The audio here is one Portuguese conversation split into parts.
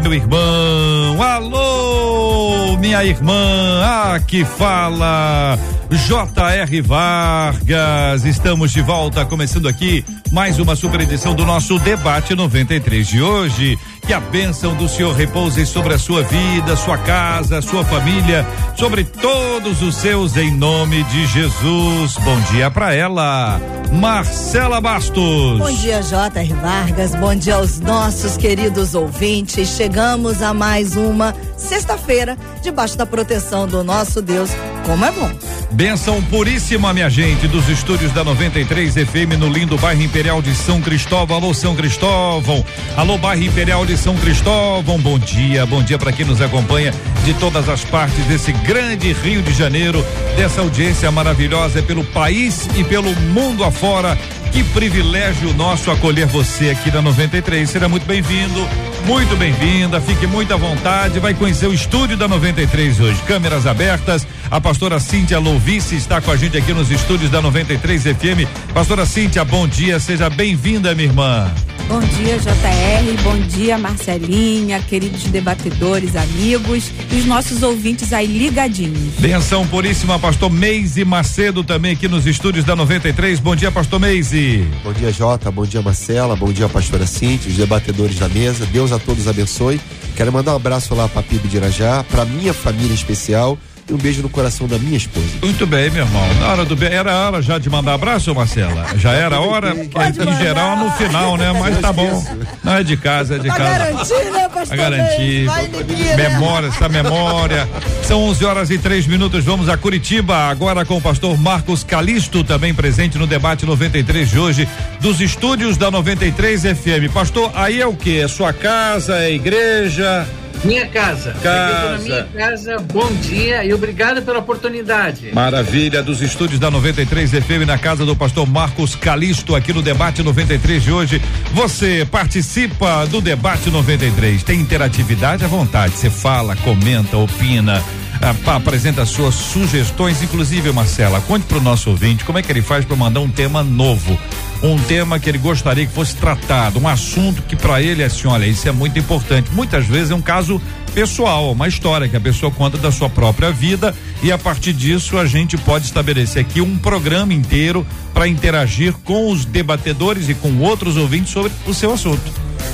meu irmão. Alô, minha irmã. Ah, que fala. J.R. Vargas, estamos de volta, começando aqui mais uma super edição do nosso debate 93 de hoje. Que a bênção do Senhor repouse sobre a sua vida, sua casa, sua família, sobre todos os seus, em nome de Jesus. Bom dia para ela, Marcela Bastos. Bom dia, J.R. Vargas. Bom dia aos nossos queridos ouvintes. Chegamos a mais uma sexta-feira, debaixo da proteção do nosso Deus. Como é bom. Benção puríssima, minha gente, dos estúdios da 93 FM no lindo bairro Imperial de São Cristóvão. Alô, São Cristóvão. Alô, bairro Imperial de São Cristóvão. Bom dia, bom dia para quem nos acompanha de todas as partes desse grande Rio de Janeiro, dessa audiência maravilhosa pelo país e pelo mundo afora. Que privilégio nosso acolher você aqui na 93. Será muito bem-vindo, muito bem-vinda. Fique muito à vontade. Vai conhecer o estúdio da 93 hoje. Câmeras abertas. A pastora Cíntia Louvice está com a gente aqui nos estúdios da 93 FM. Pastora Cíntia, bom dia. Seja bem-vinda, minha irmã. Bom dia, JR. Bom dia, Marcelinha, queridos debatedores, amigos e os nossos ouvintes aí ligadinhos. Benção puríssima, pastor Meise Macedo também aqui nos estúdios da 93. Bom dia, pastor Meise. Bom dia, Jota. Bom dia, Marcela. Bom dia, pastora Cintia, os debatedores da mesa. Deus a todos abençoe. Quero mandar um abraço lá para Pibe de Irajá, para minha família especial e um beijo no coração da minha esposa. Muito bem, meu irmão. Na hora do bem, era a hora já de mandar abraço, Marcela? Já era a hora? em geral no final, né? Mas tá bom. Não é de casa, é de Pra casa. garantir, né, pastor? A garantir. Neguinha, né? Memória, essa memória. São 11 horas e três minutos. Vamos a Curitiba agora com o pastor Marcos Calisto, também presente no debate 93 de hoje, dos estúdios da 93 FM. Pastor, aí é o que? É sua casa? É igreja? Minha casa. Casa. Minha casa. Bom dia e obrigado pela oportunidade. Maravilha, dos estúdios da 93 FM na casa do pastor Marcos Calisto, aqui no debate 93 de hoje. Você participa do debate 93. Tem interatividade à vontade. Você fala, comenta, opina. Ah, apresenta suas sugestões, inclusive Marcela, conte para o nosso ouvinte como é que ele faz para mandar um tema novo, um tema que ele gostaria que fosse tratado, um assunto que para ele é assim, olha, isso é muito importante. Muitas vezes é um caso pessoal, uma história que a pessoa conta da sua própria vida e a partir disso a gente pode estabelecer aqui um programa inteiro para interagir com os debatedores e com outros ouvintes sobre o seu assunto.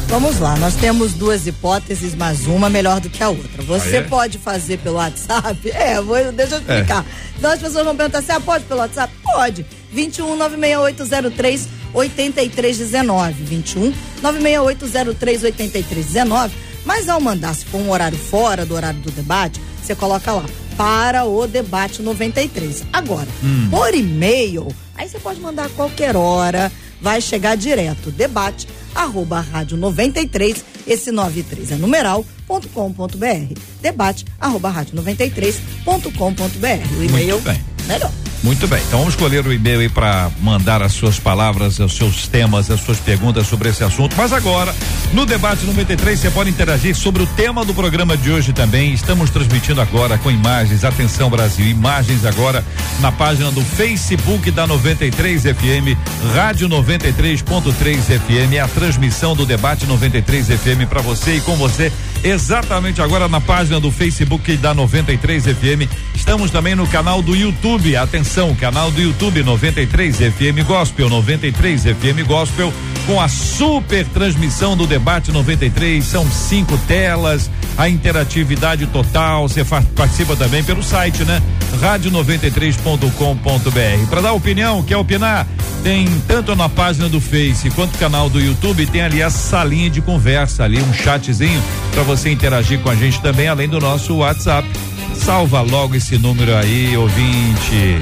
Vamos lá, nós temos duas hipóteses, mas uma melhor do que a outra. Você Ah, é? pode fazer pelo WhatsApp? É, vou, deixa eu explicar. Então as pessoas vão perguntar assim: ah, pode pelo WhatsApp? Pode. 21 96803 8319. 21 96803 8319. Mas ao mandar, se for um horário fora do horário do debate, você coloca lá para o debate 93. Agora, por e-mail, aí você pode mandar a qualquer hora, vai chegar direto. Debate arroba rádio 93, esse 93 é numeral, ponto com ponto br. Debate arroba rádio 93 ponto com ponto br. O e-mail melhor. Muito bem, então vamos escolher o e-mail aí para mandar as suas palavras, os seus temas, as suas perguntas sobre esse assunto. Mas agora, no debate 93, você pode interagir sobre o tema do programa de hoje também. Estamos transmitindo agora com imagens. Atenção, Brasil, imagens agora na página do Facebook da 93 FM, Rádio 93.3 FM. É a transmissão do debate 93 FM para você e com você exatamente agora na página do Facebook da 93 FM. Estamos também no canal do YouTube. Atenção, canal do YouTube 93 FM Gospel, 93 FM Gospel, com a super transmissão do debate 93. São cinco telas, a interatividade total. Você participa também pelo site, né? Rádio93.com.br. Para dar opinião, quer opinar? Tem tanto na página do Face quanto canal do YouTube, tem ali a salinha de conversa, ali um chatzinho para você interagir com a gente também, além do nosso WhatsApp. Salva logo esse número aí, ouvinte.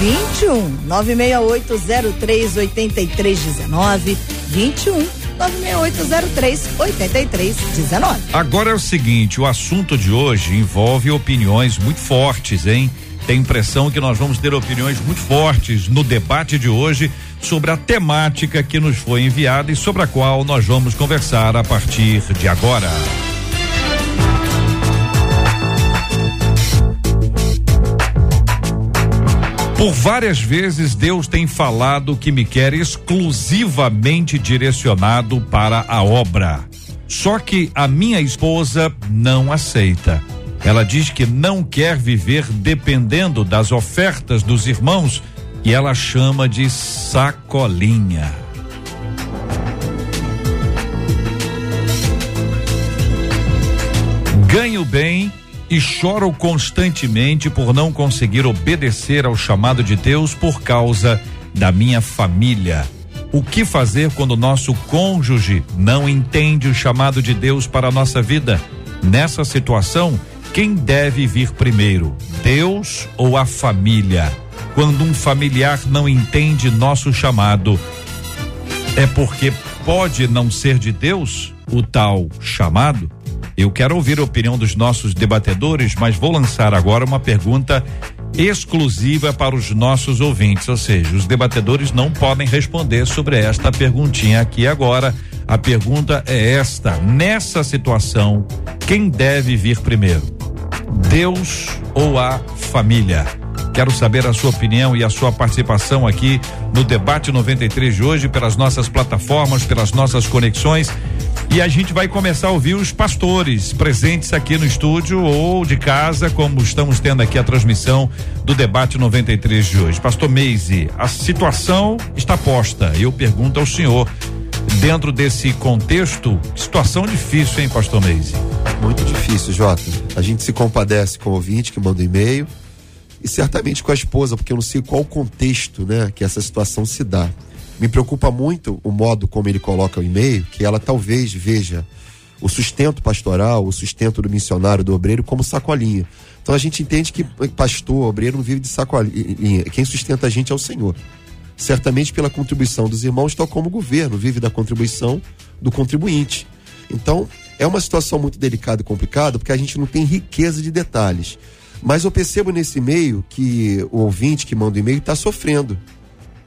21 96803 8319 21 96803 8319. Agora é o seguinte, o assunto de hoje envolve opiniões muito fortes, hein? Tem impressão que nós vamos ter opiniões muito fortes no debate de hoje sobre a temática que nos foi enviada e sobre a qual nós vamos conversar a partir de agora. Por várias vezes Deus tem falado que me quer exclusivamente direcionado para a obra. Só que a minha esposa não aceita. Ela diz que não quer viver dependendo das ofertas dos irmãos e ela chama de sacolinha. Ganho bem e choro constantemente por não conseguir obedecer ao chamado de Deus por causa da minha família. O que fazer quando nosso cônjuge não entende o chamado de Deus para a nossa vida? Nessa situação, quem deve vir primeiro, Deus ou a família? Quando um familiar não entende nosso chamado, é porque pode não ser de Deus o tal chamado? Eu quero ouvir a opinião dos nossos debatedores, mas vou lançar agora uma pergunta exclusiva para os nossos ouvintes, ou seja, os debatedores não podem responder sobre esta perguntinha aqui agora. A pergunta é esta: nessa situação, quem deve vir primeiro? Deus ou a família? Quero saber a sua opinião e a sua participação aqui no debate 93 de hoje pelas nossas plataformas, pelas nossas conexões. E a gente vai começar a ouvir os pastores presentes aqui no estúdio ou de casa, como estamos tendo aqui a transmissão do debate 93 de hoje. Pastor Meise, a situação está posta. Eu pergunto ao senhor, dentro desse contexto, situação difícil, hein, Pastor Meise? Muito difícil, Jota. A gente se compadece com o ouvinte que manda um e-mail e certamente com a esposa, porque eu não sei qual o contexto, né, que essa situação se dá. Me preocupa muito o modo como ele coloca o e-mail, que ela talvez veja o sustento pastoral, o sustento do missionário, do obreiro, como sacolinha. Então a gente entende que pastor, obreiro não vive de sacolinha. Quem sustenta a gente é o Senhor. Certamente pela contribuição dos irmãos, tal como o governo vive da contribuição do contribuinte. Então, é uma situação muito delicada e complicada, porque a gente não tem riqueza de detalhes. Mas eu percebo nesse e-mail que o ouvinte que manda o e-mail está sofrendo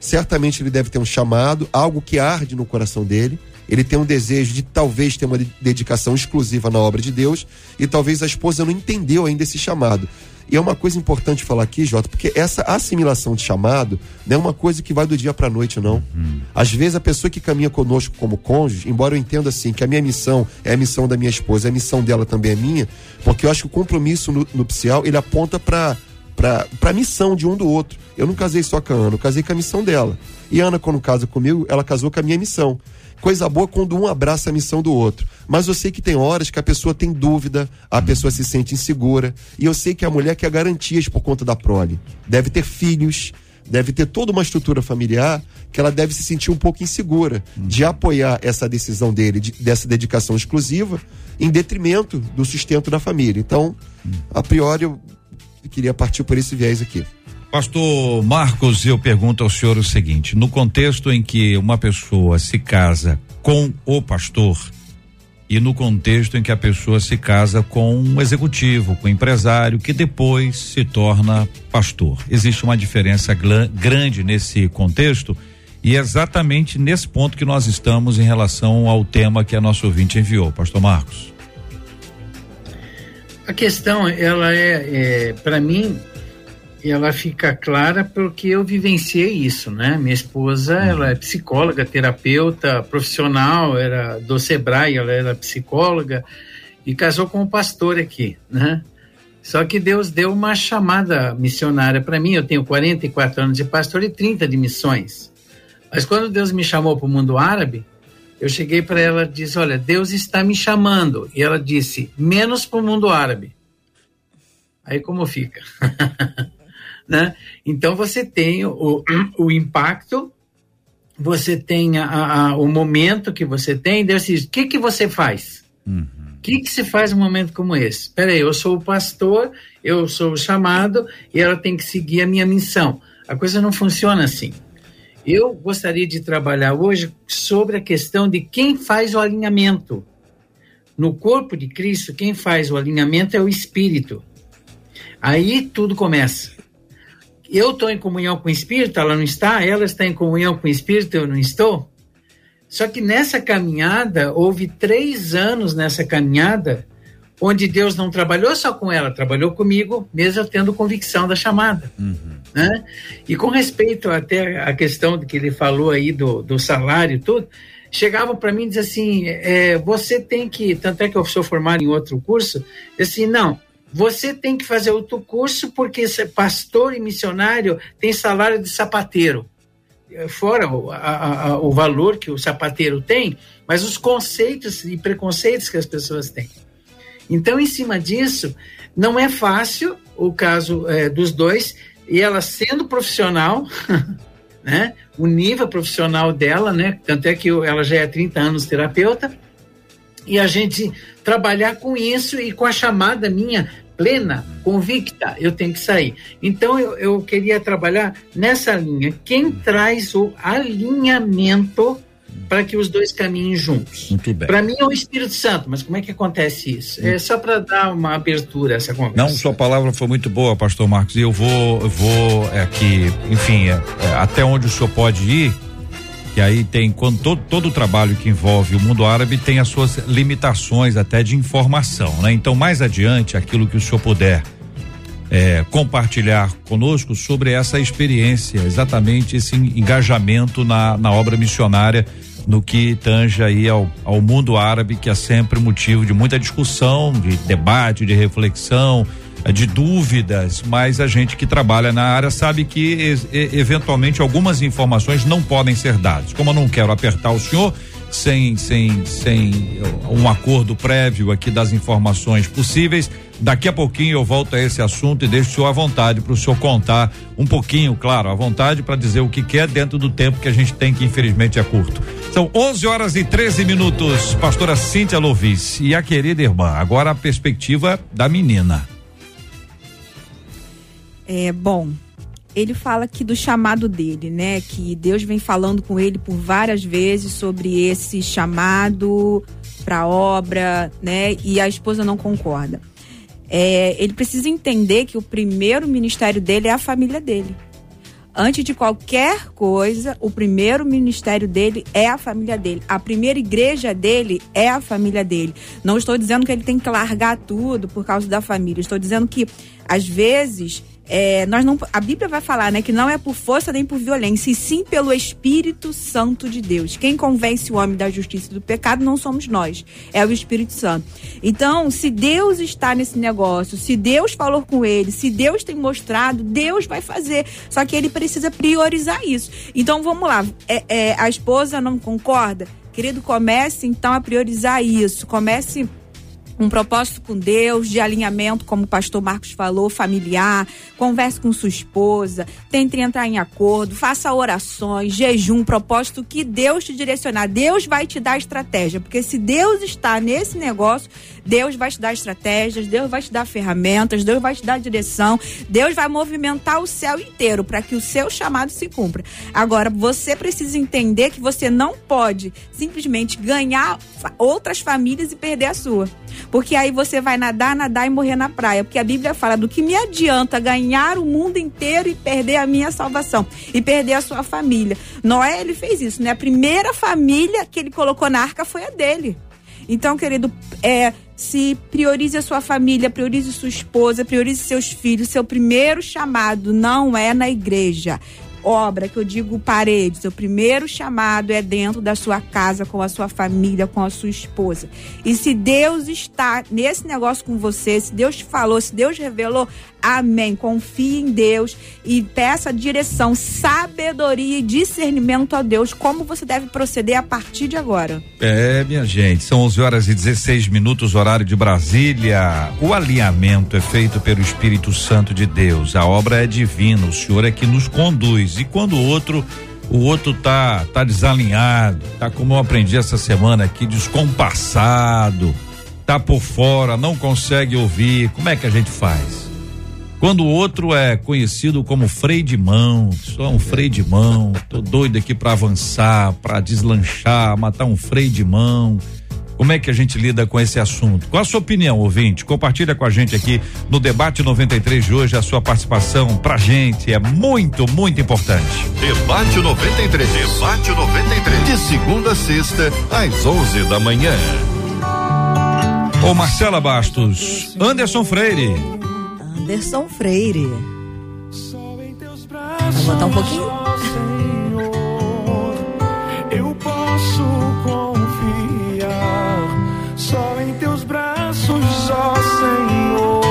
certamente ele deve ter um chamado, algo que arde no coração dele. Ele tem um desejo de talvez ter uma dedicação exclusiva na obra de Deus e talvez a esposa não entendeu ainda esse chamado. E é uma coisa importante falar aqui, Jota, porque essa assimilação de chamado não é uma coisa que vai do dia para noite, não. Uhum. Às vezes a pessoa que caminha conosco como cônjuge, embora eu entenda assim que a minha missão é a missão da minha esposa, a missão dela também é minha, porque eu acho que o compromisso nupcial ele aponta para para a missão de um do outro. Eu não casei só com a Ana, eu casei com a missão dela. E Ana, quando casa comigo, ela casou com a minha missão. Coisa boa quando um abraça a missão do outro. Mas eu sei que tem horas que a pessoa tem dúvida, a pessoa se sente insegura. E eu sei que a mulher quer garantias por conta da prole. Deve ter filhos, deve ter toda uma estrutura familiar que ela deve se sentir um pouco insegura de apoiar essa decisão dele, de, dessa dedicação exclusiva, em detrimento do sustento da família. Então, a priori, eu queria partir por esse viés aqui. Pastor Marcos, eu pergunto ao senhor o seguinte: no contexto em que uma pessoa se casa com o pastor e no contexto em que a pessoa se casa com um executivo, com um empresário que depois se torna pastor, existe uma diferença grande nesse contexto e é exatamente nesse ponto que nós estamos em relação ao tema que a nossa ouvinte enviou, Pastor Marcos. A questão, ela é, é para mim, ela fica clara porque eu vivenciei isso, né? Minha esposa, uhum. ela é psicóloga, terapeuta, profissional, era do Sebrae, ela era psicóloga e casou com um pastor aqui, né? Só que Deus deu uma chamada missionária para mim. Eu tenho 44 anos de pastor e 30 de missões. Mas quando Deus me chamou para o mundo árabe, eu cheguei para ela e disse: Olha, Deus está me chamando. E ela disse: menos para o mundo árabe. Aí como fica? né? Então você tem o, o impacto, você tem a, a, o momento que você tem, Deus diz: o que, que você faz? O uhum. que, que se faz num momento como esse? Espera aí, eu sou o pastor, eu sou o chamado e ela tem que seguir a minha missão. A coisa não funciona assim. Eu gostaria de trabalhar hoje sobre a questão de quem faz o alinhamento. No corpo de Cristo, quem faz o alinhamento é o Espírito. Aí tudo começa. Eu estou em comunhão com o Espírito, ela não está, ela está em comunhão com o Espírito, eu não estou. Só que nessa caminhada, houve três anos nessa caminhada, onde Deus não trabalhou só com ela, trabalhou comigo, mesmo eu tendo convicção da chamada. Uhum. Né? E com respeito até à questão que ele falou aí do, do salário e tudo, chegavam para mim e diziam assim: é, você tem que, tanto é que eu sou formado em outro curso, assim, não, você tem que fazer outro curso porque pastor e missionário tem salário de sapateiro. Fora o, a, a, o valor que o sapateiro tem, mas os conceitos e preconceitos que as pessoas têm. Então, em cima disso, não é fácil o caso é, dos dois, e ela sendo profissional, né, o nível profissional dela, né, tanto é que ela já é 30 anos terapeuta, e a gente trabalhar com isso e com a chamada minha plena, convicta, eu tenho que sair. Então eu, eu queria trabalhar nessa linha. Quem traz o alinhamento para que os dois caminhem juntos. Muito bem. Para mim é o Espírito Santo, mas como é que acontece isso? É só para dar uma abertura a essa conversa. Não, sua palavra foi muito boa, pastor Marcos, e eu vou, eu vou aqui, enfim, é, é, até onde o senhor pode ir, que aí tem quando todo, todo o trabalho que envolve o mundo árabe tem as suas limitações até de informação, né? Então, mais adiante, aquilo que o senhor puder é, compartilhar conosco sobre essa experiência, exatamente esse engajamento na, na obra missionária no que tange aí ao, ao mundo árabe, que é sempre motivo de muita discussão, de debate, de reflexão, eh, de dúvidas, mas a gente que trabalha na área sabe que eventualmente algumas informações não podem ser dadas. Como eu não quero apertar o senhor, sem, sem, sem um acordo prévio aqui das informações possíveis. Daqui a pouquinho eu volto a esse assunto e deixo o senhor à vontade para o senhor contar um pouquinho, claro, à vontade para dizer o que quer é dentro do tempo que a gente tem, que infelizmente é curto. São 11 horas e 13 minutos, pastora Cíntia Lovis e a querida irmã. Agora a perspectiva da menina. É bom ele fala aqui do chamado dele, né? Que Deus vem falando com ele por várias vezes sobre esse chamado para obra, né? E a esposa não concorda. É, ele precisa entender que o primeiro ministério dele é a família dele. Antes de qualquer coisa, o primeiro ministério dele é a família dele. A primeira igreja dele é a família dele. Não estou dizendo que ele tem que largar tudo por causa da família. Estou dizendo que, às vezes, é, nós não, a Bíblia vai falar, né, que não é por força nem por violência, e sim pelo Espírito Santo de Deus. Quem convence o homem da justiça e do pecado não somos nós, é o Espírito Santo. Então, se Deus está nesse negócio, se Deus falou com ele, se Deus tem mostrado, Deus vai fazer. Só que ele precisa priorizar isso. Então, vamos lá. É, é, a esposa não concorda? Querido, comece então a priorizar isso. Comece um propósito com Deus, de alinhamento, como o pastor Marcos falou, familiar, converse com sua esposa, tente entrar em acordo, faça orações, jejum, propósito que Deus te direcionar. Deus vai te dar estratégia, porque se Deus está nesse negócio, Deus vai te dar estratégias, Deus vai te dar ferramentas, Deus vai te dar direção, Deus vai movimentar o céu inteiro para que o seu chamado se cumpra. Agora, você precisa entender que você não pode simplesmente ganhar outras famílias e perder a sua. Porque aí você vai nadar, nadar e morrer na praia. Porque a Bíblia fala do que me adianta ganhar o mundo inteiro e perder a minha salvação. E perder a sua família. Noé, ele fez isso, né? A primeira família que ele colocou na arca foi a dele. Então, querido, é, se priorize a sua família, priorize sua esposa, priorize seus filhos. Seu primeiro chamado não é na igreja, obra, que eu digo paredes, o primeiro chamado é dentro da sua casa, com a sua família, com a sua esposa. E se Deus está nesse negócio com você, se Deus te falou, se Deus revelou, Amém. Confie em Deus e peça direção, sabedoria e discernimento a Deus, como você deve proceder a partir de agora. É, minha gente, são 11 horas e 16 minutos, horário de Brasília. O alinhamento é feito pelo Espírito Santo de Deus. A obra é divina, o Senhor é que nos conduz. E quando o outro o outro tá tá desalinhado, tá como eu aprendi essa semana aqui, descompassado, tá por fora, não consegue ouvir. Como é que a gente faz? Quando o outro é conhecido como freio de mão, só um freio de mão, tô doido aqui para avançar, para deslanchar, matar um freio de mão. Como é que a gente lida com esse assunto? Qual a sua opinião, ouvinte? Compartilha com a gente aqui no debate 93 de hoje a sua participação pra gente é muito, muito importante. Debate 93, debate 93, de segunda a sexta às 11 da manhã. Ô Marcela Bastos, Anderson Freire. Anderson Freire. Vai botar um pouquinho? Eu posso confiar só em teus braços, ó Senhor.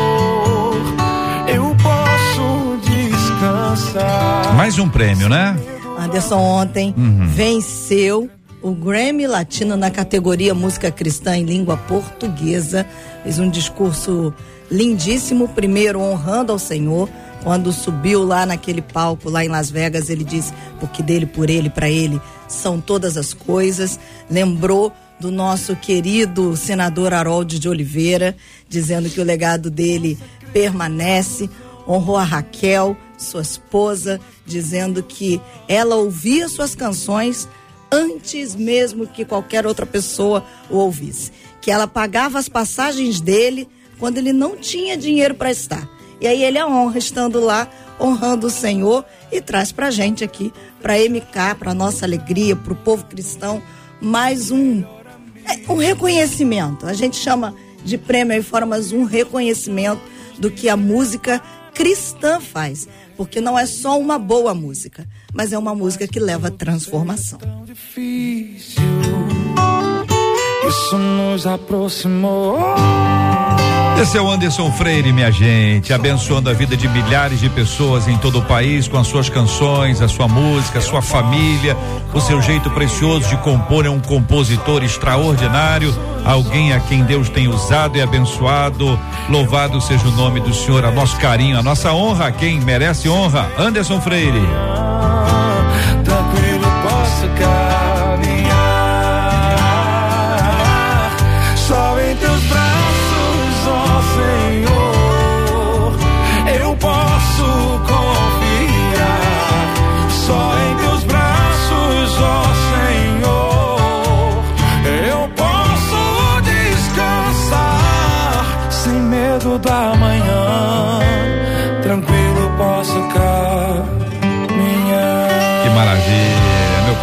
Eu posso descansar. Mais um prêmio, né? Anderson ontem Uhum. venceu o Grammy Latino na categoria Música Cristã em Língua Portuguesa. Fez um discurso lindíssimo, primeiro honrando ao Senhor. Quando subiu lá naquele palco, lá em Las Vegas, ele disse: Porque dele, por ele, para ele são todas as coisas. Lembrou do nosso querido senador Harold de Oliveira, dizendo que o legado dele permanece. Honrou a Raquel, sua esposa, dizendo que ela ouvia suas canções antes mesmo que qualquer outra pessoa o ouvisse. Que ela pagava as passagens dele quando ele não tinha dinheiro para estar. E aí ele a honra estando lá, honrando o Senhor e traz pra gente aqui, pra MK, pra nossa alegria, pro povo cristão, mais um é, um reconhecimento. A gente chama de prêmio aí fora, mas um reconhecimento do que a música cristã faz. Porque não é só uma boa música, mas é uma música que leva a transformação. Isso nos aproximou. Esse é o Anderson Freire, minha gente, abençoando a vida de milhares de pessoas em todo o país com as suas canções, a sua música, a sua família, o seu jeito precioso de compor é um compositor extraordinário, alguém a quem Deus tem usado e abençoado. Louvado seja o nome do Senhor, a nosso carinho, a nossa honra, quem merece honra, Anderson Freire.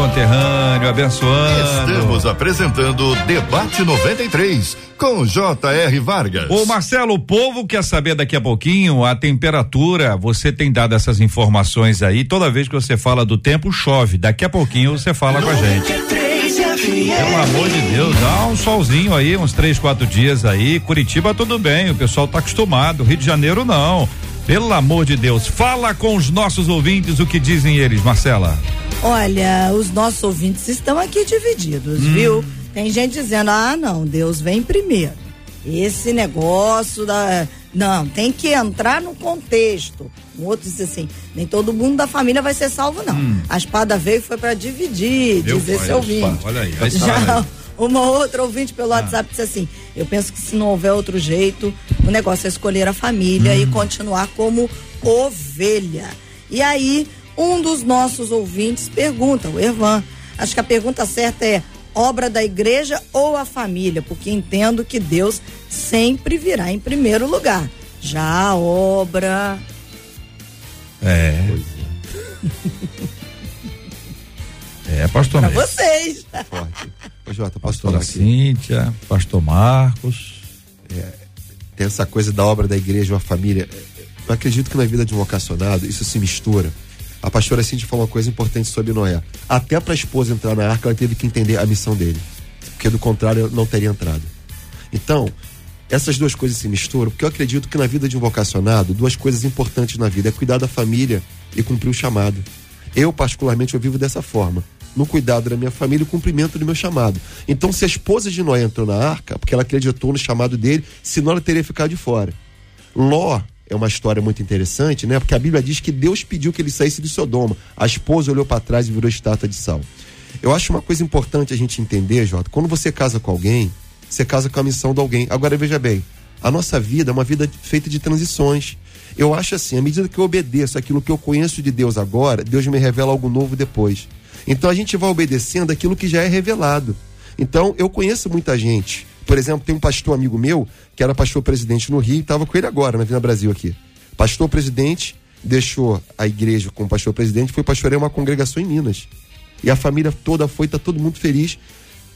Conterrâneo, abençoando. Estamos apresentando Debate 93 com J.R. Vargas. Ô Marcelo, o povo quer saber daqui a pouquinho a temperatura. Você tem dado essas informações aí. Toda vez que você fala do tempo, chove. Daqui a pouquinho você fala com a gente. Pelo amor de Deus, dá um solzinho aí, uns três, quatro dias aí. Curitiba tudo bem, o pessoal tá acostumado. Rio de Janeiro não. Pelo amor de Deus, fala com os nossos ouvintes o que dizem eles, Marcela. Olha, os nossos ouvintes estão aqui divididos, viu? Tem gente dizendo: ah, não, Deus vem primeiro. Esse negócio da. Não, tem que entrar no contexto. Um outro disse assim: nem todo mundo da família vai ser salvo, não. A espada veio e foi para dividir, Viu? diz esse Olha, ouvinte. olha aí, aí está, Já né? uma outra ouvinte pelo WhatsApp disse assim: eu penso que se não houver outro jeito, o negócio é escolher a família e continuar como ovelha. E aí, um dos nossos ouvintes pergunta, o Ervan, acho que a pergunta certa é obra da igreja ou a família, porque entendo que Deus sempre virá em primeiro lugar. Já a obra. É. É, pastor Pra Mestre. vocês. Forte. Ô, Jota, Pastora? Cíntia, pastor Marcos. Tem essa coisa da obra da igreja ou a família. Eu acredito que na vida de um vocacionado isso se mistura. A pastora Cintia falou uma coisa importante sobre Noé. Até para a esposa entrar na arca, ela teve que entender a missão dele. Porque do contrário, não teria entrado. Então, essas duas coisas se misturam, porque eu acredito que na vida de um vocacionado, duas coisas importantes na vida é cuidar da família e cumprir o chamado. Eu, particularmente, eu vivo dessa forma. No cuidado da minha família e cumprimento do meu chamado. Então, se a esposa de Noé entrou na arca, porque ela acreditou no chamado dele, senão ela teria ficado de fora. Ló é uma história muito interessante, né? Porque a Bíblia diz que Deus pediu que ele saísse de Sodoma. A esposa olhou para trás e virou estátua de sal. Eu acho uma coisa importante a gente entender, Jota, quando você casa com alguém, você casa com a missão de alguém. Agora veja bem, a nossa vida é uma vida feita de transições. Eu acho assim, à medida que eu obedeço aquilo que eu conheço de Deus agora, Deus me revela algo novo depois. Então a gente vai obedecendo aquilo que já é revelado. Então eu conheço muita gente. Por exemplo, tem um pastor amigo meu que era pastor presidente no Rio, estava com ele agora na Vila Brasil aqui. Pastor presidente deixou a igreja com pastor presidente, foi pastorear uma congregação em Minas. E a família toda foi, tá todo mundo feliz.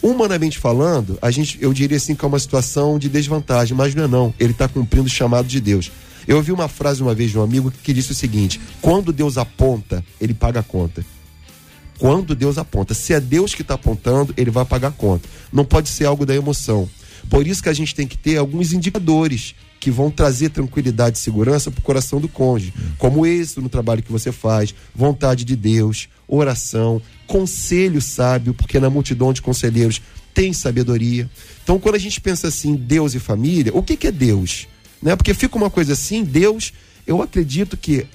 Humanamente falando, a gente, eu diria assim que é uma situação de desvantagem, mas não é não. Ele está cumprindo o chamado de Deus. Eu ouvi uma frase uma vez de um amigo que disse o seguinte: quando Deus aponta, ele paga a conta. Quando Deus aponta, se é Deus que está apontando, ele vai pagar a conta. Não pode ser algo da emoção. Por isso que a gente tem que ter alguns indicadores que vão trazer tranquilidade e segurança para o coração do cônjuge, como êxito no trabalho que você faz, vontade de Deus, oração, conselho sábio, porque na multidão de conselheiros tem sabedoria. Então, quando a gente pensa assim, Deus e família, o que, que é Deus? Né? Porque fica uma coisa assim, Deus, eu acredito que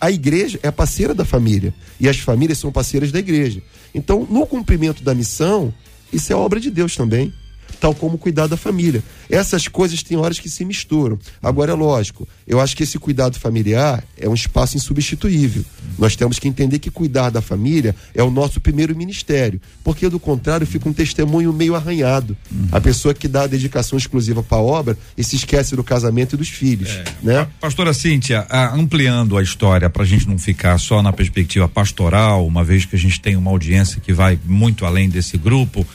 a igreja é parceira da família e as famílias são parceiras da igreja. Então, no cumprimento da missão, isso é obra de Deus também tal como cuidar da família. Essas coisas têm horas que se misturam. Agora é lógico, eu acho que esse cuidado familiar é um espaço insubstituível. Nós temos que entender que cuidar da família é o nosso primeiro ministério, porque do contrário fica um testemunho meio arranhado. Uhum. A pessoa que dá a dedicação exclusiva para a obra e se esquece do casamento e dos filhos, é. né? Pastora Cíntia, ampliando a história para a gente não ficar só na perspectiva pastoral, uma vez que a gente tem uma audiência que vai muito além desse grupo,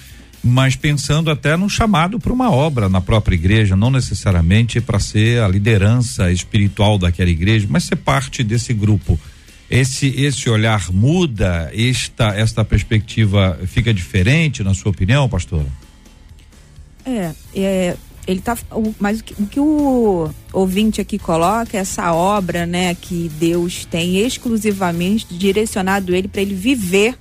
mas pensando até no chamado para uma obra na própria igreja, não necessariamente para ser a liderança espiritual daquela igreja, mas ser parte desse grupo. Esse esse olhar muda, esta esta perspectiva fica diferente na sua opinião, pastora? É, é ele tá mas o que, o que o ouvinte aqui coloca essa obra, né, que Deus tem exclusivamente direcionado ele para ele viver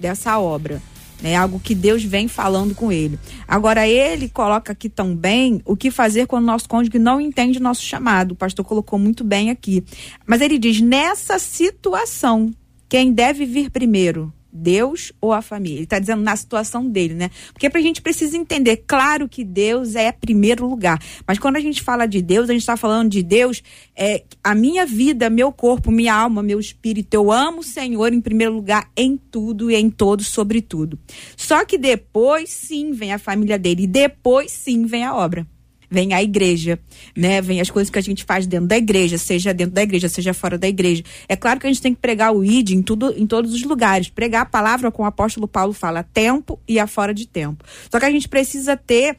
dessa obra é algo que Deus vem falando com ele. Agora, ele coloca aqui também o que fazer quando o nosso cônjuge não entende o nosso chamado. O pastor colocou muito bem aqui. Mas ele diz: nessa situação, quem deve vir primeiro? Deus ou a família. Ele está dizendo na situação dele, né? Porque para a gente precisa entender, claro que Deus é primeiro lugar, mas quando a gente fala de Deus, a gente está falando de Deus, é a minha vida, meu corpo, minha alma, meu espírito. Eu amo o Senhor em primeiro lugar em tudo e em todos, sobretudo. Só que depois sim vem a família dele e depois sim vem a obra vem a igreja, né? Vem as coisas que a gente faz dentro da igreja, seja dentro da igreja, seja fora da igreja. É claro que a gente tem que pregar o ID em tudo, em todos os lugares, pregar a palavra como o apóstolo Paulo fala, a tempo e a fora de tempo. Só que a gente precisa ter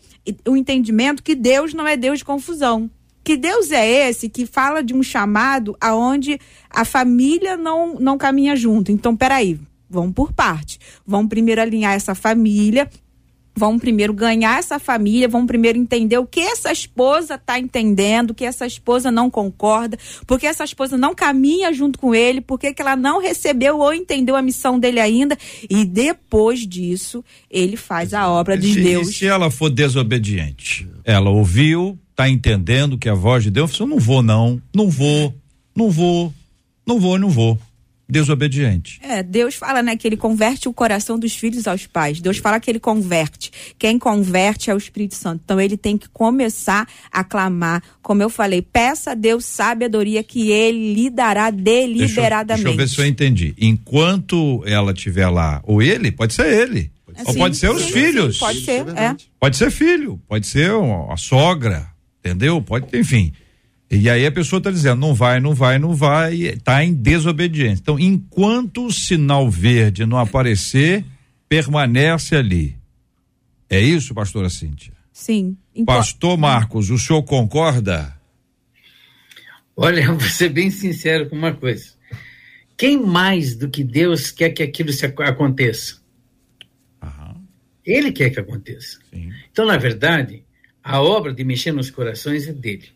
o entendimento que Deus não é Deus de confusão. Que Deus é esse que fala de um chamado aonde a família não não caminha junto. Então, peraí, vamos por parte. Vamos primeiro alinhar essa família vão primeiro ganhar essa família, vão primeiro entender o que essa esposa está entendendo, o que essa esposa não concorda, porque essa esposa não caminha junto com ele, porque que ela não recebeu ou entendeu a missão dele ainda, e depois disso ele faz a obra de se, Deus. E se ela for desobediente, ela ouviu, está entendendo que a voz de Deus, eu não vou não, não vou, não vou, não vou, não vou desobediente. É, Deus fala, né, que ele converte o coração dos filhos aos pais. Deus fala que ele converte. Quem converte é o Espírito Santo. Então ele tem que começar a clamar, como eu falei, peça a Deus sabedoria que ele lhe dará deliberadamente. Deixa eu, deixa eu ver se eu entendi. Enquanto ela estiver lá, ou ele, pode ser ele. Ou pode ser sim, os sim, filhos. Sim, pode ser, é, é. Pode ser filho, pode ser a sogra, entendeu? Pode, enfim. E aí a pessoa está dizendo, não vai, não vai, não vai, está em desobediência. Então, enquanto o sinal verde não aparecer, permanece ali. É isso, pastora Cíntia? Sim. Pastor Marcos, o senhor concorda? Olha, vou ser bem sincero com uma coisa. Quem mais do que Deus quer que aquilo se aconteça? Aham. Ele quer que aconteça. Sim. Então, na verdade, a obra de mexer nos corações é dele.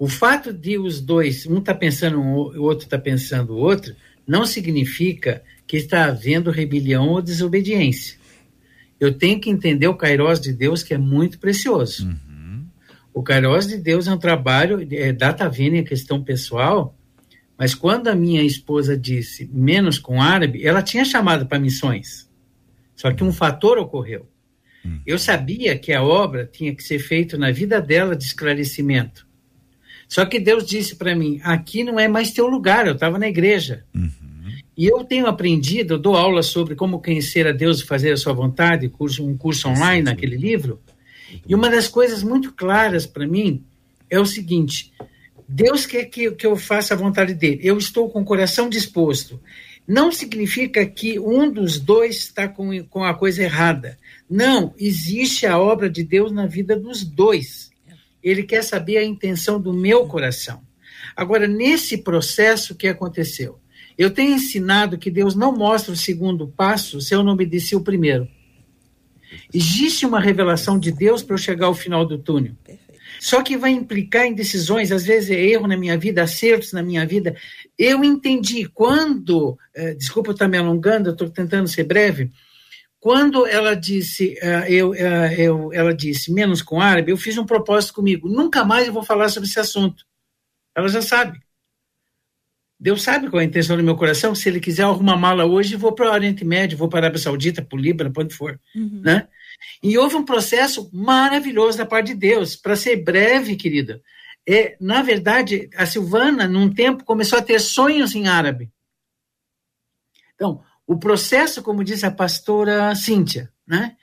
O fato de os dois, um está pensando um, o outro está pensando o outro, não significa que está havendo rebelião ou desobediência. Eu tenho que entender o Kairos de Deus, que é muito precioso. Uhum. O Kairos de Deus é um trabalho, é data vênia, é questão pessoal, mas quando a minha esposa disse menos com árabe, ela tinha chamado para missões. Só que um fator ocorreu. Uhum. Eu sabia que a obra tinha que ser feita na vida dela de esclarecimento. Só que Deus disse para mim: aqui não é mais teu lugar. Eu estava na igreja. Uhum. E eu tenho aprendido, eu dou aula sobre como conhecer a Deus e fazer a sua vontade, curso, um curso online naquele livro. E uma das coisas muito claras para mim é o seguinte: Deus quer que, que eu faça a vontade dele. Eu estou com o coração disposto. Não significa que um dos dois está com, com a coisa errada. Não, existe a obra de Deus na vida dos dois. Ele quer saber a intenção do meu coração. Agora, nesse processo, o que aconteceu? Eu tenho ensinado que Deus não mostra o segundo passo se eu não obedeci o primeiro. Existe uma revelação de Deus para eu chegar ao final do túnel. Só que vai implicar em decisões, às vezes é erro na minha vida, acertos na minha vida. Eu entendi quando, eh, desculpa eu estar me alongando, eu estou tentando ser breve. Quando ela disse, uh, eu, uh, eu, ela disse menos com árabe, eu fiz um propósito comigo. Nunca mais eu vou falar sobre esse assunto. Ela já sabe. Deus sabe qual é a intenção do meu coração. Se ele quiser arrumar mala hoje, vou para o Oriente Médio, vou para a Arábia Saudita, para o Líbano, para onde for. Uhum. Né? E houve um processo maravilhoso da parte de Deus. Para ser breve, querida, é, na verdade, a Silvana, num tempo, começou a ter sonhos em árabe. Então, o processo, como disse a pastora Cíntia, né?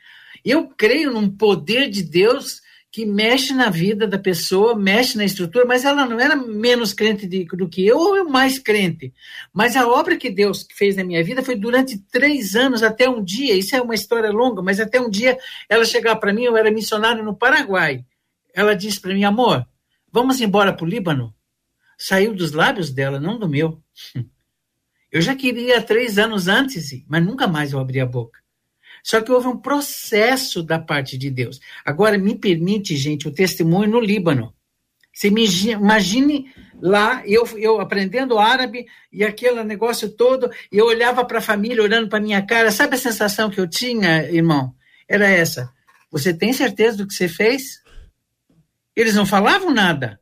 Eu creio num poder de Deus que mexe na vida da pessoa, mexe na estrutura, mas ela não era menos crente de, do que eu, ou eu mais crente. Mas a obra que Deus fez na minha vida foi durante três anos, até um dia, isso é uma história longa, mas até um dia ela chegar para mim, eu era missionário no Paraguai. Ela disse para mim, amor, vamos embora para o Líbano? Saiu dos lábios dela, não do meu. Eu já queria três anos antes, mas nunca mais eu abri a boca. Só que houve um processo da parte de Deus. Agora, me permite, gente, o testemunho no Líbano. Você imagine lá, eu, eu aprendendo árabe e aquele negócio todo, e eu olhava para a família olhando para minha cara. Sabe a sensação que eu tinha, irmão? Era essa. Você tem certeza do que você fez? Eles não falavam nada.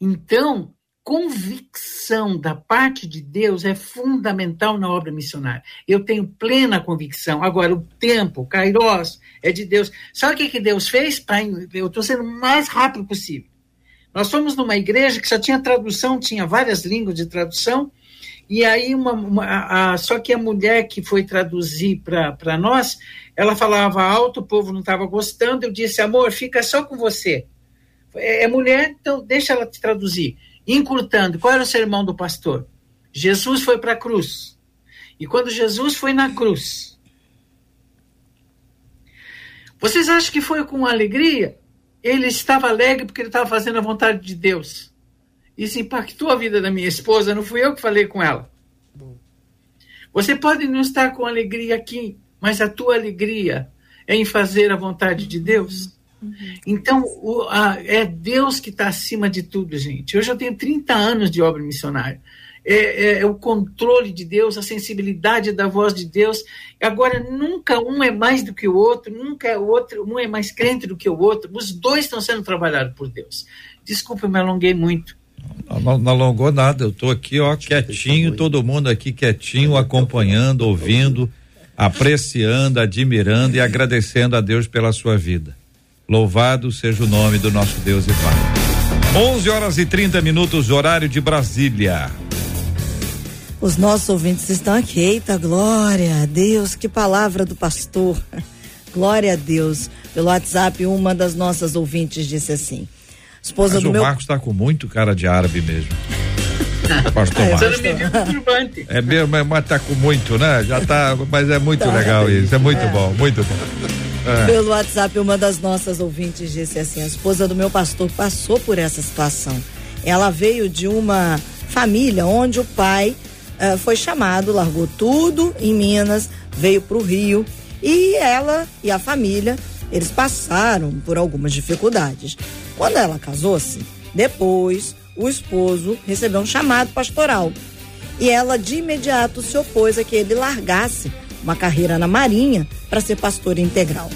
Então, convicção da parte de Deus é fundamental na obra missionária. Eu tenho plena convicção. Agora, o tempo, o Kairos, é de Deus. Sabe o que, que Deus fez? Eu estou sendo o mais rápido possível. Nós fomos numa igreja que só tinha tradução, tinha várias línguas de tradução, e aí, uma, uma a, só que a mulher que foi traduzir para nós, ela falava alto, o povo não estava gostando, eu disse, amor, fica só com você. É, é mulher, então deixa ela te traduzir encurtando. Qual era o sermão do pastor? Jesus foi para a cruz. E quando Jesus foi na cruz, vocês acham que foi com alegria? Ele estava alegre porque ele estava fazendo a vontade de Deus. Isso impactou a vida da minha esposa, não fui eu que falei com ela. Você pode não estar com alegria aqui, mas a tua alegria é em fazer a vontade de Deus. Então, o, a, é Deus que está acima de tudo, gente. Eu já tenho 30 anos de obra missionária. É, é, é, o controle de Deus, a sensibilidade da voz de Deus. Agora, nunca um é mais do que o outro, nunca é outro, um é mais crente do que o outro. Os dois estão sendo trabalhados por Deus. Desculpa, eu me alonguei muito. Não, não alongou nada, eu estou aqui, ó, quietinho, todo mundo aqui quietinho, acompanhando, ouvindo, apreciando, admirando e agradecendo a Deus pela sua vida. Louvado seja o nome do nosso Deus e Pai. 11 horas e 30 minutos, horário de Brasília. Os nossos ouvintes estão aqui. Eita, glória a Deus, que palavra do pastor. Glória a Deus. Pelo WhatsApp, uma das nossas ouvintes disse assim: Esposa Mas do o meu. Marcos está com muito cara de árabe mesmo. Pastor Ah, Marcos. É mesmo, mas- tá com muito, né? Já tá, mas é muito Tá. legal isso, é muito bom, muito bom. É. Pelo WhatsApp, uma das nossas ouvintes disse assim: a esposa do meu pastor passou por essa situação. Ela veio de uma família onde o pai eh, foi chamado, largou tudo em Minas, veio para o Rio e ela e a família eles passaram por algumas dificuldades. Quando ela casou-se, depois o esposo recebeu um chamado pastoral e ela de imediato se opôs a que ele largasse uma carreira na Marinha para ser pastor integral.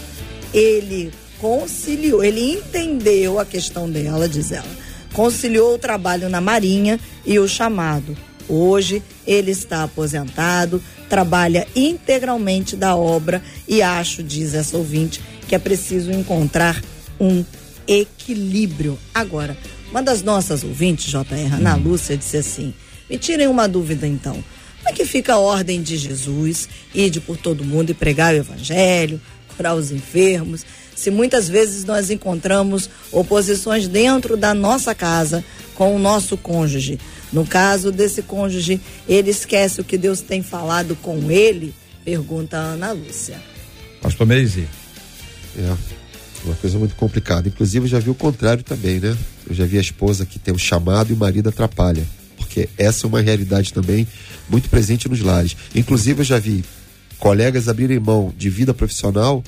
Ele conciliou, ele entendeu a questão dela, diz ela, conciliou o trabalho na Marinha e o chamado. Hoje ele está aposentado, trabalha integralmente da obra e acho, diz essa ouvinte, que é preciso encontrar um equilíbrio. Agora, Uma das nossas ouvintes, JR, Ana Lúcia, disse assim: me tirem uma dúvida então. Como é que fica a ordem de Jesus, ide por todo mundo e pregar o evangelho, curar os enfermos, se muitas vezes nós encontramos oposições dentro da nossa casa com o nosso cônjuge? No caso desse cônjuge, ele esquece o que Deus tem falado com ele? Pergunta a Ana Lúcia. Pastor Meise. É, uma coisa muito complicada. Inclusive, eu já vi o contrário também, né? Eu já vi a esposa que tem um chamado e o marido atrapalha. Porque essa é uma realidade também muito presente nos lares. Inclusive, eu já vi colegas abrirem mão de vida profissional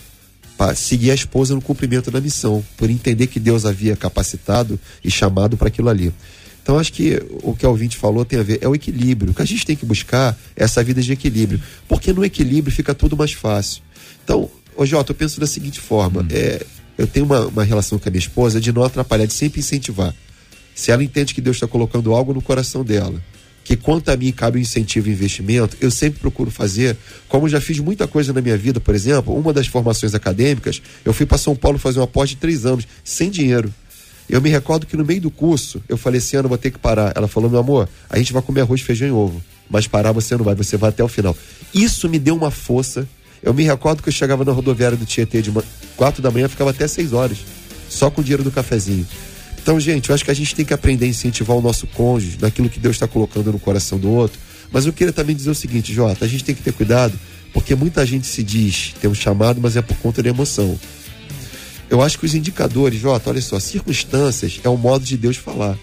para seguir a esposa no cumprimento da missão, por entender que Deus havia capacitado e chamado para aquilo ali. Então, acho que o que a ouvinte falou tem a ver, é o equilíbrio. O que a gente tem que buscar é essa vida de equilíbrio. Porque no equilíbrio fica tudo mais fácil. Então, ô Jota, eu penso da seguinte forma: é, eu tenho uma, uma relação com a minha esposa de não atrapalhar, de sempre incentivar. Se ela entende que Deus está colocando algo no coração dela, que quanto a mim cabe o incentivo e investimento, eu sempre procuro fazer, como já fiz muita coisa na minha vida, por exemplo, uma das formações acadêmicas, eu fui para São Paulo fazer uma pós de três anos, sem dinheiro. Eu me recordo que no meio do curso, eu falei assim, Ana, vou ter que parar. Ela falou, meu amor, a gente vai comer arroz, feijão e ovo. Mas parar você não vai, você vai até o final. Isso me deu uma força. Eu me recordo que eu chegava na rodoviária do Tietê de quatro da manhã, ficava até seis horas. Só com o dinheiro do cafezinho. Então, gente, eu acho que a gente tem que aprender a incentivar o nosso cônjuge naquilo que Deus está colocando no coração do outro. Mas eu queria também dizer o seguinte, Jota, a gente tem que ter cuidado, porque muita gente se diz ter um chamado, mas é por conta da emoção. Eu acho que os indicadores, Jota, olha só, circunstâncias é o modo de Deus falar.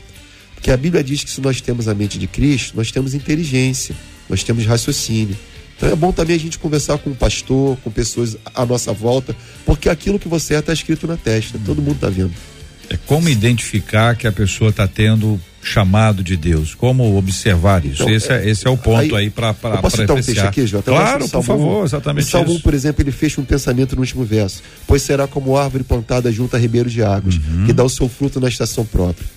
Porque a Bíblia diz que se nós temos a mente de Cristo, nós temos inteligência, nós temos raciocínio. Então é bom também a gente conversar com o pastor, com pessoas à nossa volta, porque aquilo que você é está escrito na testa, todo mundo está vendo. É como identificar que a pessoa está tendo chamado de Deus? Como observar isso? Então, esse, é, esse é o ponto aí, para para Eu posso citar um texto aqui, Jota? Claro, por Salmo- favor, exatamente O Salmo, isso. por exemplo, ele fecha um pensamento no último verso. Pois será como árvore plantada junto a ribeiro de águas, Uhum. que dá o seu fruto na estação própria.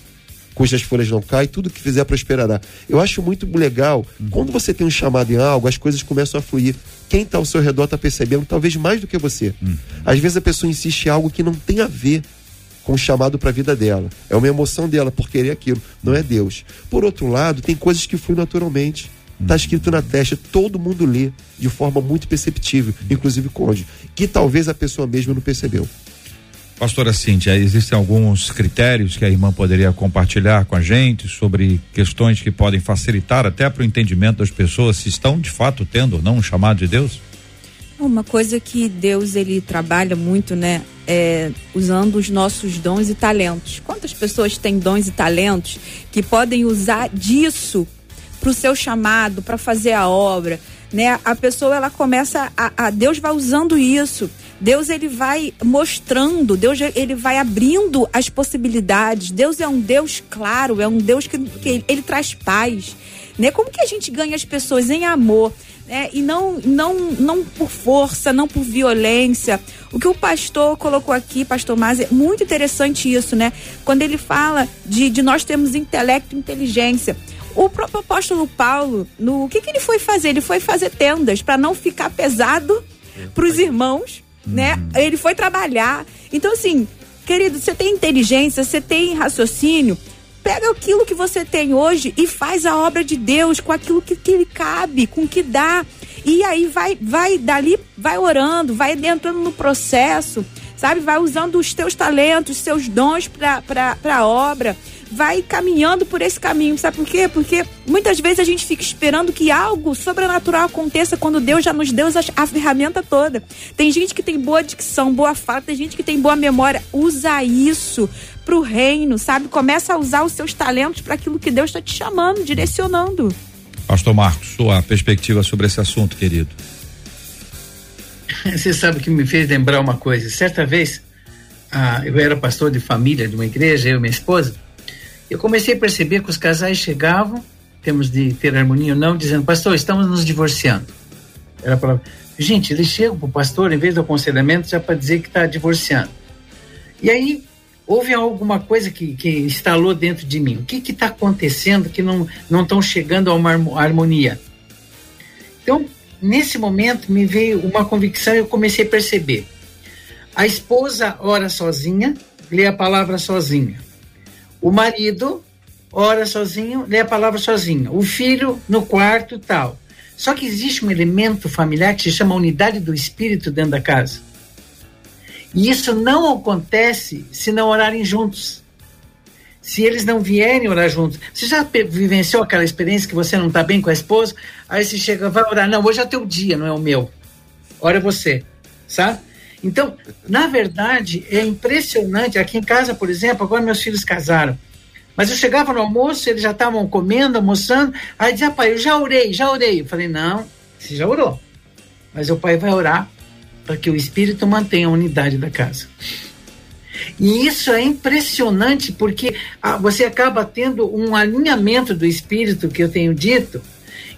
Cujas folhas não caem, tudo que fizer prosperará. Eu acho muito legal, Uhum. quando você tem um chamado em algo, as coisas começam a fluir. Quem está ao seu redor está percebendo, talvez mais do que você. Uhum. Às vezes a pessoa insiste em algo que não tem a ver com o chamado para a vida dela. É uma emoção dela por querer aquilo, não é Deus. Por outro lado, tem coisas que fluem naturalmente. Está escrito na testa, todo mundo lê de forma muito perceptível, inclusive cônjuge, que talvez a pessoa mesma não percebeu. Pastora Cíntia, existem alguns critérios que a irmã poderia compartilhar com a gente sobre questões que podem facilitar até para o entendimento das pessoas se estão de fato tendo ou não um chamado de Deus? Uma coisa que Deus ele trabalha muito, né, é usando os nossos dons e talentos. Quantas pessoas têm dons e talentos que podem usar disso para o seu chamado, para fazer a obra, né? A pessoa ela começa a, a Deus vai usando isso. Deus ele vai mostrando, Deus ele vai abrindo as possibilidades. Deus é um Deus claro, é um Deus que, que ele, ele traz paz, né? Como que a gente ganha as pessoas em amor? Né? e não, não, não por força, não por violência. O que o pastor colocou aqui, pastor Mas, é muito interessante isso, né? Quando ele fala de, de nós termos intelecto e inteligência. O próprio apóstolo Paulo, no o que, que ele foi fazer? Ele foi fazer tendas para não ficar pesado para os irmãos, né? Ele foi trabalhar. Então, assim, querido, você tem inteligência, você tem raciocínio, pega aquilo que você tem hoje e faz a obra de Deus com aquilo que, que lhe cabe, com o que dá. E aí vai, vai dali, vai orando, vai entrando no processo, sabe? Vai usando os teus talentos, seus dons para a obra. Vai caminhando por esse caminho, sabe por quê? Porque muitas vezes a gente fica esperando que algo sobrenatural aconteça quando Deus já nos deu a ferramenta toda. Tem gente que tem boa dicção, boa fala, tem gente que tem boa memória. Usa isso pro reino, sabe? Começa a usar os seus talentos para aquilo que Deus está te chamando, direcionando. Pastor Marcos, sua perspectiva sobre esse assunto, querido. Você sabe que me fez lembrar uma coisa. Certa vez, ah, eu era pastor de família de uma igreja, eu e minha esposa, eu comecei a perceber que os casais chegavam, temos de ter harmonia ou não, dizendo, pastor, estamos nos divorciando. Era a palavra. Gente, eles chegam para o pastor, em vez do aconselhamento, já para dizer que está divorciando. E aí, houve alguma coisa que, que instalou dentro de mim. O que está acontecendo que não estão chegando a uma harmonia? Então, nesse momento, me veio uma convicção e eu comecei a perceber. A esposa ora sozinha, lê a palavra sozinha. O marido ora sozinho, lê a palavra sozinho. O filho no quarto, tal. Só que existe um elemento familiar que se chama unidade do espírito dentro da casa. E isso não acontece se não orarem juntos. Se eles não vierem orar juntos. Você já vivenciou aquela experiência que você não está bem com a esposa? Aí você chega, vai orar. Não, hoje é teu dia, não é o meu. Ora você, sabe? Então, na verdade, é impressionante. Aqui em casa, por exemplo, agora meus filhos casaram. Mas eu chegava no almoço, eles já estavam comendo, almoçando. Aí dizia, pai, eu já orei, já orei. Eu falei, não, você já orou. Mas o pai vai orar para que o espírito mantenha a unidade da casa. E isso é impressionante porque ah, você acaba tendo um alinhamento do espírito que eu tenho dito.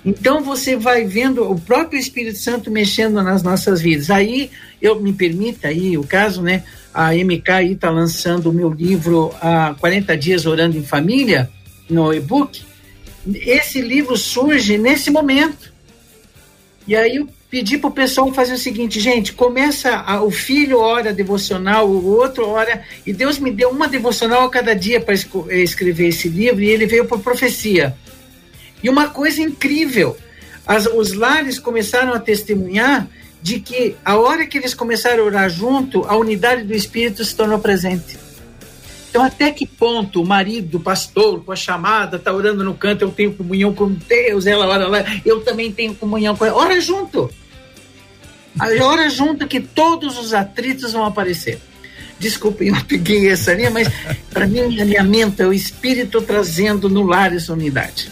Então você vai vendo o próprio Espírito Santo mexendo nas nossas vidas. Aí eu me permita aí o caso, né? A MK está lançando o meu livro há 40 dias orando em família no e-book. Esse livro surge nesse momento. E aí eu pedi para o pessoal fazer o seguinte, gente, começa a, o filho ora devocional, o outro ora, e Deus me deu uma devocional a cada dia para eh, escrever esse livro, e ele veio por profecia. E uma coisa incrível, as, os lares começaram a testemunhar de que a hora que eles começaram a orar junto, a unidade do Espírito se tornou presente. Então, até que ponto o marido, o pastor, com a chamada, está orando no canto, eu tenho comunhão com Deus, ela ora lá, eu também tenho comunhão com ela. Ora junto. Ora junto que todos os atritos vão aparecer. Desculpem, eu peguei essa linha, mas para mim, alinhamento é o Espírito trazendo no lar essa unidade.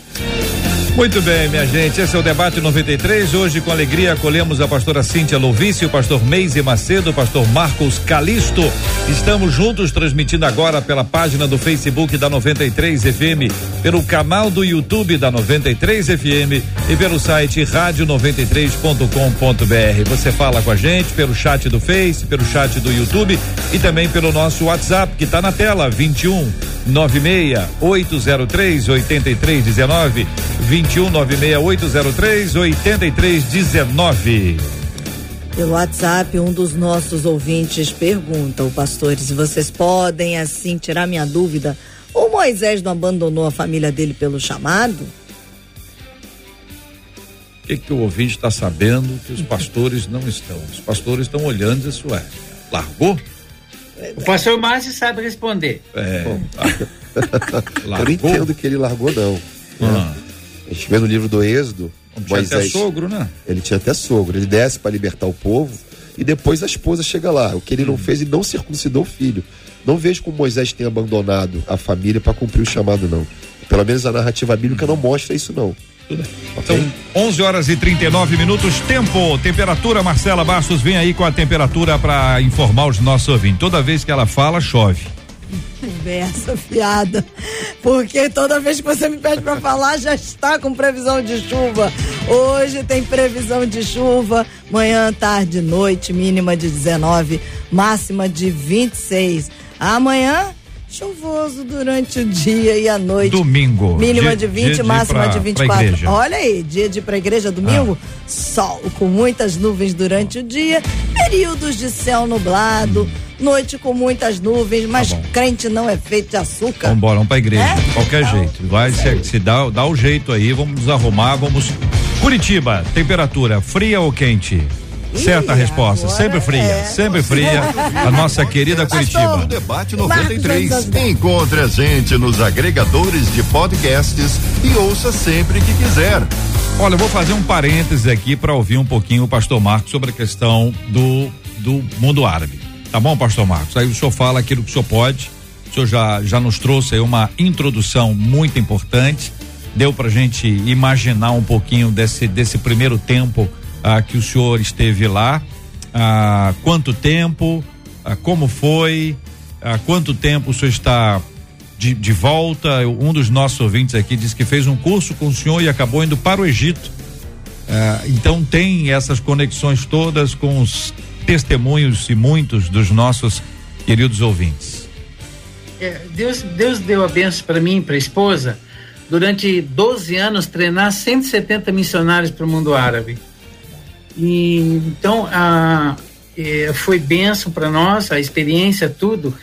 Muito bem, minha gente, esse é o debate 93. Hoje, com alegria, acolhemos a pastora Cíntia Louvice, o pastor Meise Macedo, o pastor Marcos Calisto. Estamos juntos transmitindo agora pela página do Facebook da 93 FM, pelo canal do YouTube da 93 FM e pelo site rádio93.com.br. Você fala com a gente pelo chat do Face, pelo chat do YouTube e também pelo nosso WhatsApp que está na tela 21 96 803 8319 21 96 803 8319. Pelo WhatsApp, um dos nossos ouvintes pergunta, o pastores, vocês podem assim tirar minha dúvida? O Moisés não abandonou a família dele pelo chamado? O que, que o ouvinte está sabendo que os pastores não estão? Os pastores estão olhando isso é. Largou? O pastor Márcio sabe responder. É. Eu não entendo que ele largou, não. Ah. A gente vê no livro do Êxodo. Tinha até sogro, né? Ele tinha até sogro. Ele desce para libertar o povo e depois a esposa chega lá. O que ele não fez, ele não circuncidou o filho. Não vejo como Moisés tenha abandonado a família para cumprir o chamado, não. Pelo menos a narrativa bíblica não mostra isso, não. Tudo bem. São 11 horas e 39 minutos. Tempo, temperatura. Marcela Bastos vem aí com a temperatura para informar os nossos ouvintes. Toda vez que ela fala, chove. Conversa fiada. Porque toda vez que você me pede para falar, já está com previsão de chuva. Hoje tem previsão de chuva, manhã, tarde, noite, mínima de 19, máxima de 26. Amanhã chuvoso durante o dia e a noite. Domingo. Mínima dia, de 20, dia máxima pra, de 24. igreja. Olha aí, dia de ir pra igreja domingo, Ah. sol com muitas nuvens durante o dia, períodos de céu nublado, noite com muitas nuvens, mas Tá crente não é feito de açúcar. Vambora, vamos pra igreja. É? de Qualquer Então, jeito. Vai se, se dá, dá o jeito aí, vamos nos arrumar, vamos. Curitiba, temperatura fria ou quente? Certa resposta, sempre fria, é. sempre fria. A nossa querida Curitiba. O debate Marcos 93. Anzos. Encontre a gente nos agregadores de podcasts e ouça sempre que quiser. Olha, eu vou fazer um parêntese aqui para ouvir um pouquinho o pastor Marcos sobre a questão do, do mundo árabe. Tá bom, pastor Marcos? Aí o senhor fala aquilo que o senhor pode. O senhor já, já nos trouxe aí uma introdução muito importante. Deu pra gente imaginar um pouquinho desse, desse primeiro tempo ah, que o senhor esteve lá. Ah, quanto tempo, ah, como foi, há quanto tempo o senhor está de, de volta. Um dos nossos ouvintes aqui disse que fez um curso com o senhor e acabou indo para o Egito. Ah, então tem essas conexões todas com os testemunhos e muitos dos nossos queridos ouvintes. É, Deus, Deus deu a benção para mim para a esposa durante 12 anos treinar 170 missionários para o mundo árabe. E então a, é, foi benção para nós, a experiência, tudo.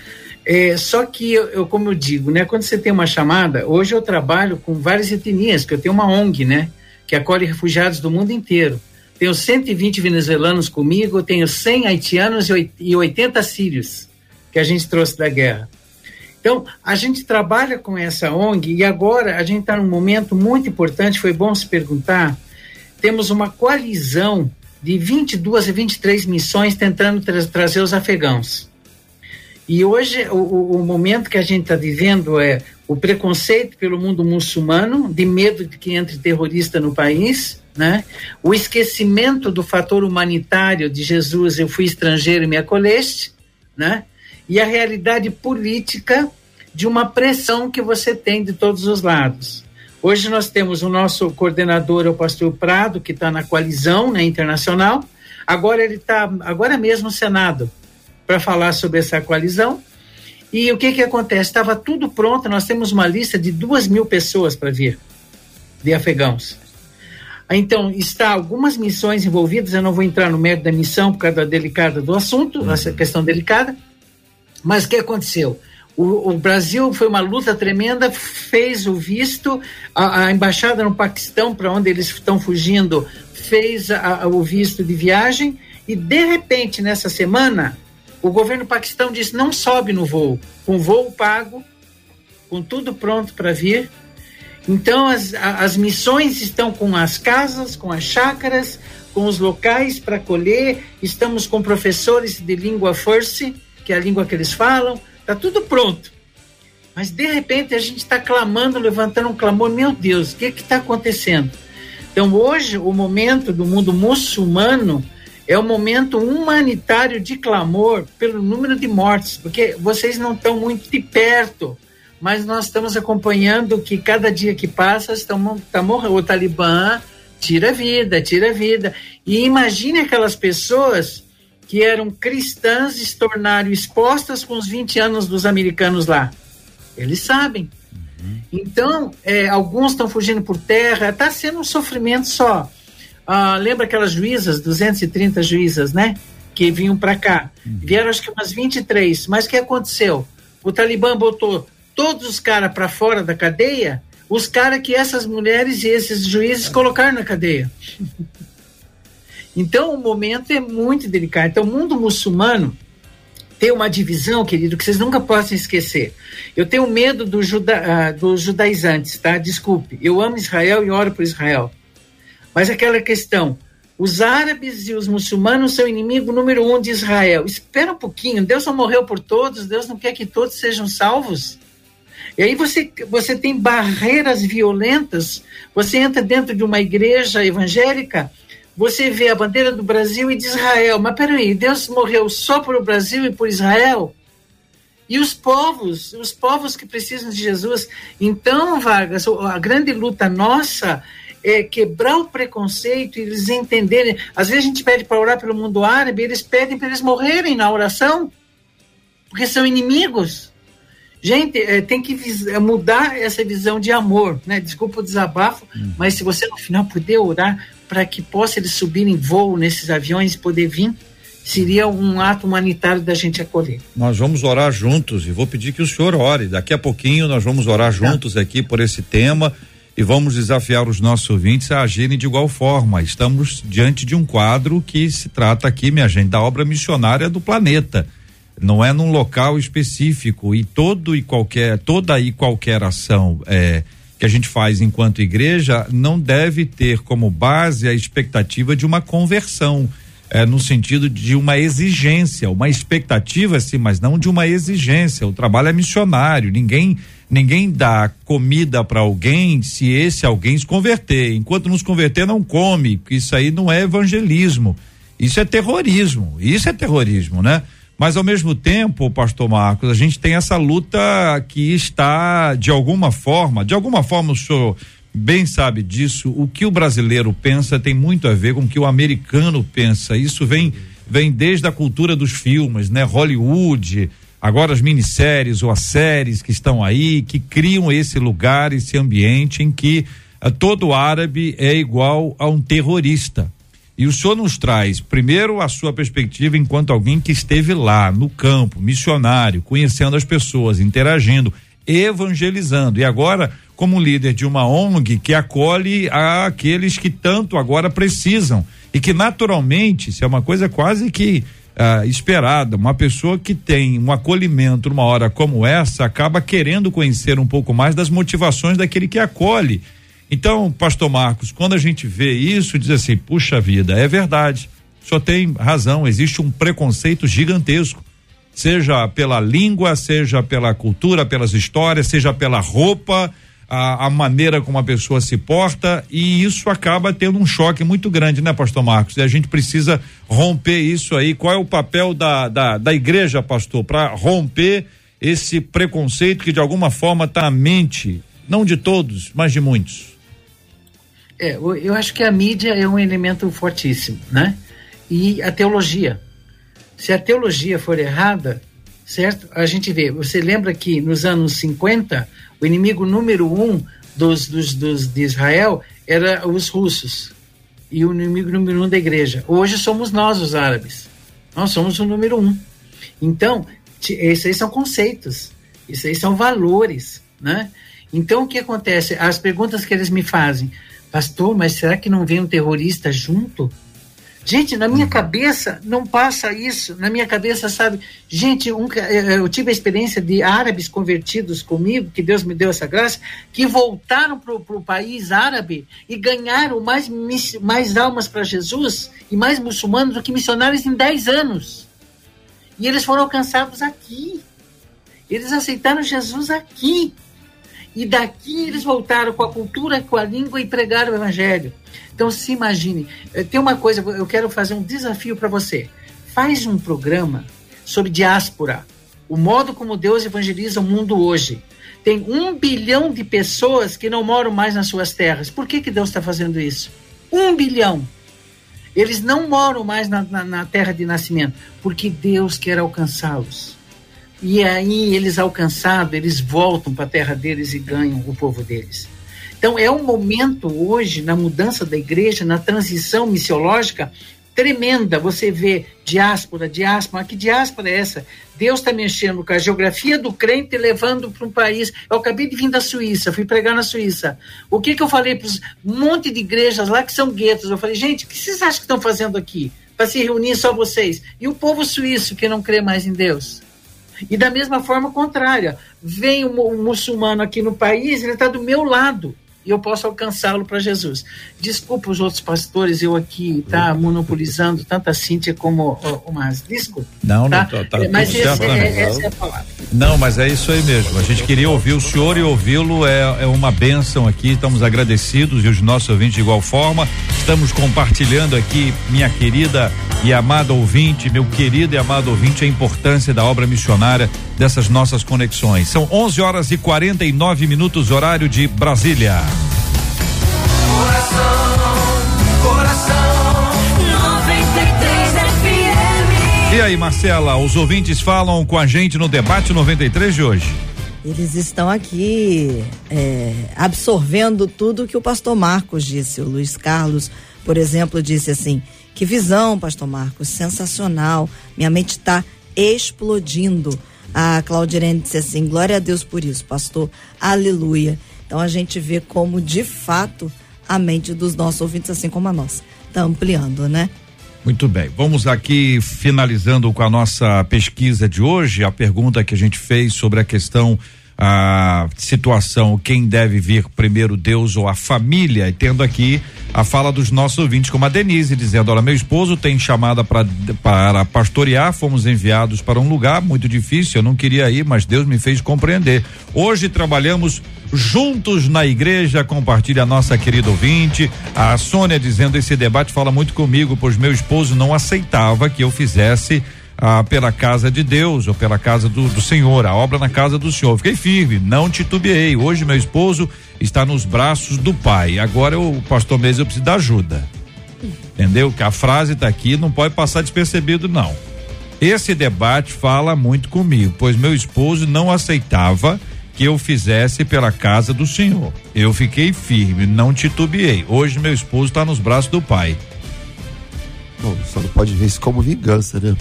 É, só que, eu, eu, como eu digo, né, quando você tem uma chamada, hoje eu trabalho com várias etnias, que eu tenho uma ONG, né, que acolhe refugiados do mundo inteiro. Tenho 120 venezuelanos comigo, tenho 100 haitianos e 80 sírios que a gente trouxe da guerra. Então, a gente trabalha com essa ONG e agora a gente está num momento muito importante, foi bom se perguntar. Temos uma coalizão de 22 a 23 missões tentando tra trazer os afegãos. E hoje o, o momento que a gente está vivendo é o preconceito pelo mundo muçulmano, de medo de que entre terrorista no país, né? O esquecimento do fator humanitário de Jesus, eu fui estrangeiro e me acolheste, né? E a realidade política de uma pressão que você tem de todos os lados. Hoje nós temos o nosso coordenador, o pastor Prado, que está na coalizão né, internacional. Agora ele está, agora mesmo no Senado, para falar sobre essa coalizão. E o que que acontece? Estava tudo pronto, nós temos uma lista de duas mil pessoas para vir, de afegãos. Então, está algumas missões envolvidas, eu não vou entrar no mérito da missão por causa da delicada do assunto, uhum. essa questão delicada, mas o que aconteceu? O, o, Brasil foi uma luta tremenda, fez o visto, a, a embaixada no Paquistão, para onde eles estão fugindo, fez a, a, o visto de viagem, e de repente, nessa semana, o governo paquistão disse: não sobe no voo, com voo pago, com tudo pronto para vir. Então, as, as missões estão com as casas, com as chácaras, com os locais para colher. Estamos com professores de língua Fursi, que é a língua que eles falam. Está tudo pronto. Mas, de repente, a gente está clamando, levantando um clamor: meu Deus, o que está acontecendo? Então, hoje, o momento do mundo muçulmano é um momento humanitário de clamor pelo número de mortes, porque vocês não estão muito de perto, mas nós estamos acompanhando que cada dia que passa estão, tá morrendo. O Talibã tira vida, tira vida. E imagine aquelas pessoas que eram cristãs e se tornaram expostas com os 20 anos dos americanos lá. Eles sabem. Uhum. Então, é, alguns estão fugindo por terra, está sendo um sofrimento só. Ah, lembra aquelas juízas, 230 juízas, né? Que vinham para cá. Uhum. Vieram acho que umas 23. Mas o que aconteceu? O Talibã botou todos os caras para fora da cadeia, os caras que essas mulheres e esses juízes colocaram na cadeia. Então o momento é muito delicado. Então o mundo muçulmano tem uma divisão, querido, que vocês nunca possam esquecer. Eu tenho medo do juda, uh, dos judaizantes, tá? Desculpe. Eu amo Israel e oro por Israel. Mas aquela questão, os árabes e os muçulmanos são inimigo número um de Israel. Espera um pouquinho, Deus não morreu por todos, Deus não quer que todos sejam salvos. E aí você, você tem barreiras violentas, você entra dentro de uma igreja evangélica, você vê a bandeira do Brasil e de Israel. Mas peraí, Deus morreu só por o Brasil e por Israel? E os povos, os povos que precisam de Jesus. Então, Vargas, a grande luta nossa é, quebrar o preconceito e eles entenderem. Às vezes a gente pede para orar pelo mundo árabe, eles pedem para eles morrerem na oração, porque são inimigos. Gente, é, tem que é, mudar essa visão de amor, né? Desculpa o desabafo, uhum. mas se você no final puder orar para que possa eles subirem voo nesses aviões e poder vir, seria um ato humanitário da gente acolher. Nós vamos orar juntos e vou pedir que o senhor ore. Daqui a pouquinho nós vamos orar tá. juntos tá. aqui por esse tema e vamos desafiar os nossos ouvintes a agirem de igual forma. Estamos diante de um quadro que se trata aqui, minha gente, da obra missionária do planeta. Não é num local específico e todo e qualquer, toda e qualquer ação é, que a gente faz enquanto igreja não deve ter como base a expectativa de uma conversão. É, no sentido de uma exigência, uma expectativa sim, mas não de uma exigência. O trabalho é missionário, ninguém Ninguém dá comida para alguém se esse alguém se converter. Enquanto não se converter, não come. Isso aí não é evangelismo. Isso é terrorismo. Isso é terrorismo, né? Mas ao mesmo tempo, pastor Marcos, a gente tem essa luta que está de alguma forma, de alguma forma o senhor bem sabe disso, o que o brasileiro pensa tem muito a ver com o que o americano pensa. Isso vem vem desde a cultura dos filmes, né? Hollywood, agora as minisséries ou as séries que estão aí, que criam esse lugar, esse ambiente em que uh, todo árabe é igual a um terrorista. E o senhor nos traz, primeiro, a sua perspectiva enquanto alguém que esteve lá, no campo, missionário, conhecendo as pessoas, interagindo, evangelizando. E agora, como líder de uma ONG que acolhe aqueles que tanto agora precisam. E que, naturalmente, isso é uma coisa quase que ah, esperada. Uma pessoa que tem um acolhimento numa hora como essa acaba querendo conhecer um pouco mais das motivações daquele que acolhe. Então, pastor Marcos, quando a gente vê isso, diz assim: puxa vida, é verdade. Só tem razão, existe um preconceito gigantesco. Seja pela língua, seja pela cultura, pelas histórias, seja pela roupa, a, a, maneira como a pessoa se porta, e isso acaba tendo um choque muito grande, né, pastor Marcos? E a gente precisa romper isso aí. Qual é o papel da, da, da igreja, pastor, para romper esse preconceito que de alguma forma está na mente, não de todos, mas de muitos? É, eu acho que a mídia é um elemento fortíssimo, né? E a teologia. Se a teologia for errada, certo? A gente vê, você lembra que nos anos 50, o inimigo número um dos, dos, dos de Israel era os russos e o inimigo número um da igreja. Hoje somos nós, os árabes. Nós somos o número um. Então, esses aí são conceitos, esses aí são valores, né? Então, o que acontece? As perguntas que eles me fazem, Pastor, mas será que não vem um terrorista junto? Gente, na minha cabeça não passa isso. Na minha cabeça, sabe? Gente, um, eu tive a experiência de árabes convertidos comigo, que Deus me deu essa graça, que voltaram para o país árabe e ganharam mais, mais almas para Jesus e mais muçulmanos do que missionários em 10 anos. E eles foram alcançados aqui. Eles aceitaram Jesus aqui. E daqui eles voltaram com a cultura, com a língua e pregaram o evangelho. Então se imagine, eh, tem uma coisa, eu quero fazer um desafio para você. Faz um programa sobre diáspora, o modo como Deus evangeliza o mundo hoje. Tem um bilhão de pessoas que não moram mais nas suas terras. Por que, que Deus está fazendo isso? Um bilhão. Eles não moram mais na, na, na terra de nascimento, porque Deus quer alcançá-los. E aí eles alcançados, eles voltam para a terra deles e ganham o povo deles. Então é um momento hoje na mudança da igreja, na transição missiológica tremenda. Você vê diáspora, diáspora, que diáspora é essa? Deus está mexendo com a geografia do crente levando para um país. Eu acabei de vir da Suíça, fui pregar na Suíça. O que que eu falei para um monte de igrejas lá que são guetos? Eu falei, gente, o que vocês acham que estão fazendo aqui? Para se reunir só vocês? E o povo suíço que não crê mais em Deus? E da mesma forma contrária, vem um, um muçulmano aqui no país, ele está do meu lado e eu posso alcançá-lo para Jesus. Desculpa os outros pastores, eu aqui tá monopolizando tanto a Cíntia como o, o Mas. Desculpa. Não, tá? não, tá, tá Mas esse, é, essa é a palavra. Não, mas é isso aí mesmo. A gente queria ouvir o senhor e ouvi-lo é, é uma bênção aqui. Estamos agradecidos e os nossos ouvintes de igual forma. Estamos compartilhando aqui, minha querida e amada ouvinte, meu querido e amado ouvinte, a importância da obra missionária dessas nossas conexões. São 11 horas e 49 minutos, horário de Brasília. E aí, Marcela, os ouvintes falam com a gente no debate 93 de hoje. Eles estão aqui é, absorvendo tudo que o pastor Marcos disse. O Luiz Carlos, por exemplo, disse assim: que visão, pastor Marcos, sensacional. Minha mente está explodindo. A Claudirene disse assim: glória a Deus por isso, pastor. Aleluia. Então a gente vê como, de fato, a mente dos nossos ouvintes, assim como a nossa, está ampliando, né? Muito bem, vamos aqui finalizando com a nossa pesquisa de hoje, a pergunta que a gente fez sobre a questão a situação quem deve vir primeiro Deus ou a família? E tendo aqui a fala dos nossos ouvintes como a Denise dizendo olha meu esposo tem chamada pra, para pastorear fomos enviados para um lugar muito difícil eu não queria ir mas Deus me fez compreender. Hoje trabalhamos juntos na igreja compartilha a nossa querida ouvinte a Sônia dizendo esse debate fala muito comigo pois meu esposo não aceitava que eu fizesse ah, pela casa de Deus ou pela casa do, do Senhor, a obra na casa do Senhor. Fiquei firme, não titubeei. Hoje meu esposo está nos braços do Pai. Agora o pastor Mês, eu preciso da ajuda. Entendeu? Que a frase está aqui, não pode passar despercebido, não. Esse debate fala muito comigo, pois meu esposo não aceitava que eu fizesse pela casa do Senhor. Eu fiquei firme, não titubeei. Hoje meu esposo está nos braços do Pai. Bom, só não pode ver isso como vingança, né?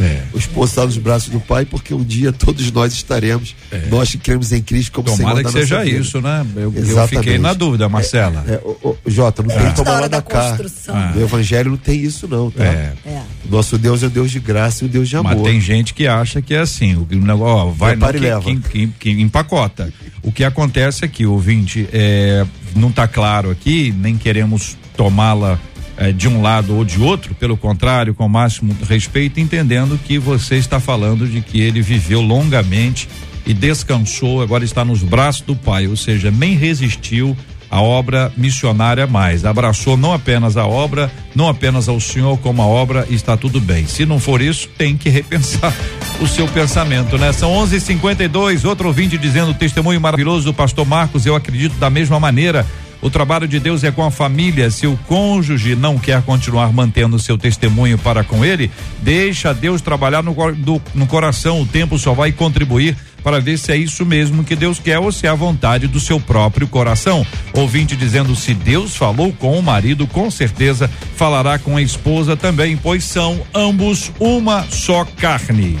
É. O esposo está nos braços do Pai, porque um dia todos nós estaremos, nós que cremos em Cristo como Senhor Tomara da que nossa seja vida. isso, né? Eu, eu fiquei na dúvida, Marcela. É, o, o, Jota, não tem que Da tomar lá hora da cá. construção. Ah. No Evangelho não tem isso, não, tá? É. É. Nosso Deus é um Deus de graça e um Deus de amor. Mas tem gente que acha que é assim, o negócio, ó, vai no que, leva. que, que- que empacota. O que acontece aqui, ouvinte, é, não está claro aqui, nem queremos tomá-la é, de um lado ou de outro, pelo contrário, com o máximo respeito, entendendo que você está falando de que ele viveu longamente e descansou, agora está nos braços do Pai, ou seja, nem resistiu à obra missionária mais. Abraçou não apenas a obra, não apenas ao Senhor, como a obra está tudo bem. Se não for isso, tem que repensar o seu pensamento, né? São 11:52. Outro ouvinte dizendo testemunho maravilhoso do pastor Marcos. Eu acredito da mesma maneira. O trabalho de Deus é com a família. Se o cônjuge não quer continuar mantendo seu testemunho para com ele, deixa Deus trabalhar no, do- no coração. O tempo só vai contribuir para ver se é isso mesmo que Deus quer ou se é a vontade do seu próprio coração. Ouvinte dizendo: se Deus falou com o marido, com certeza falará com a esposa também, pois são ambos uma só carne.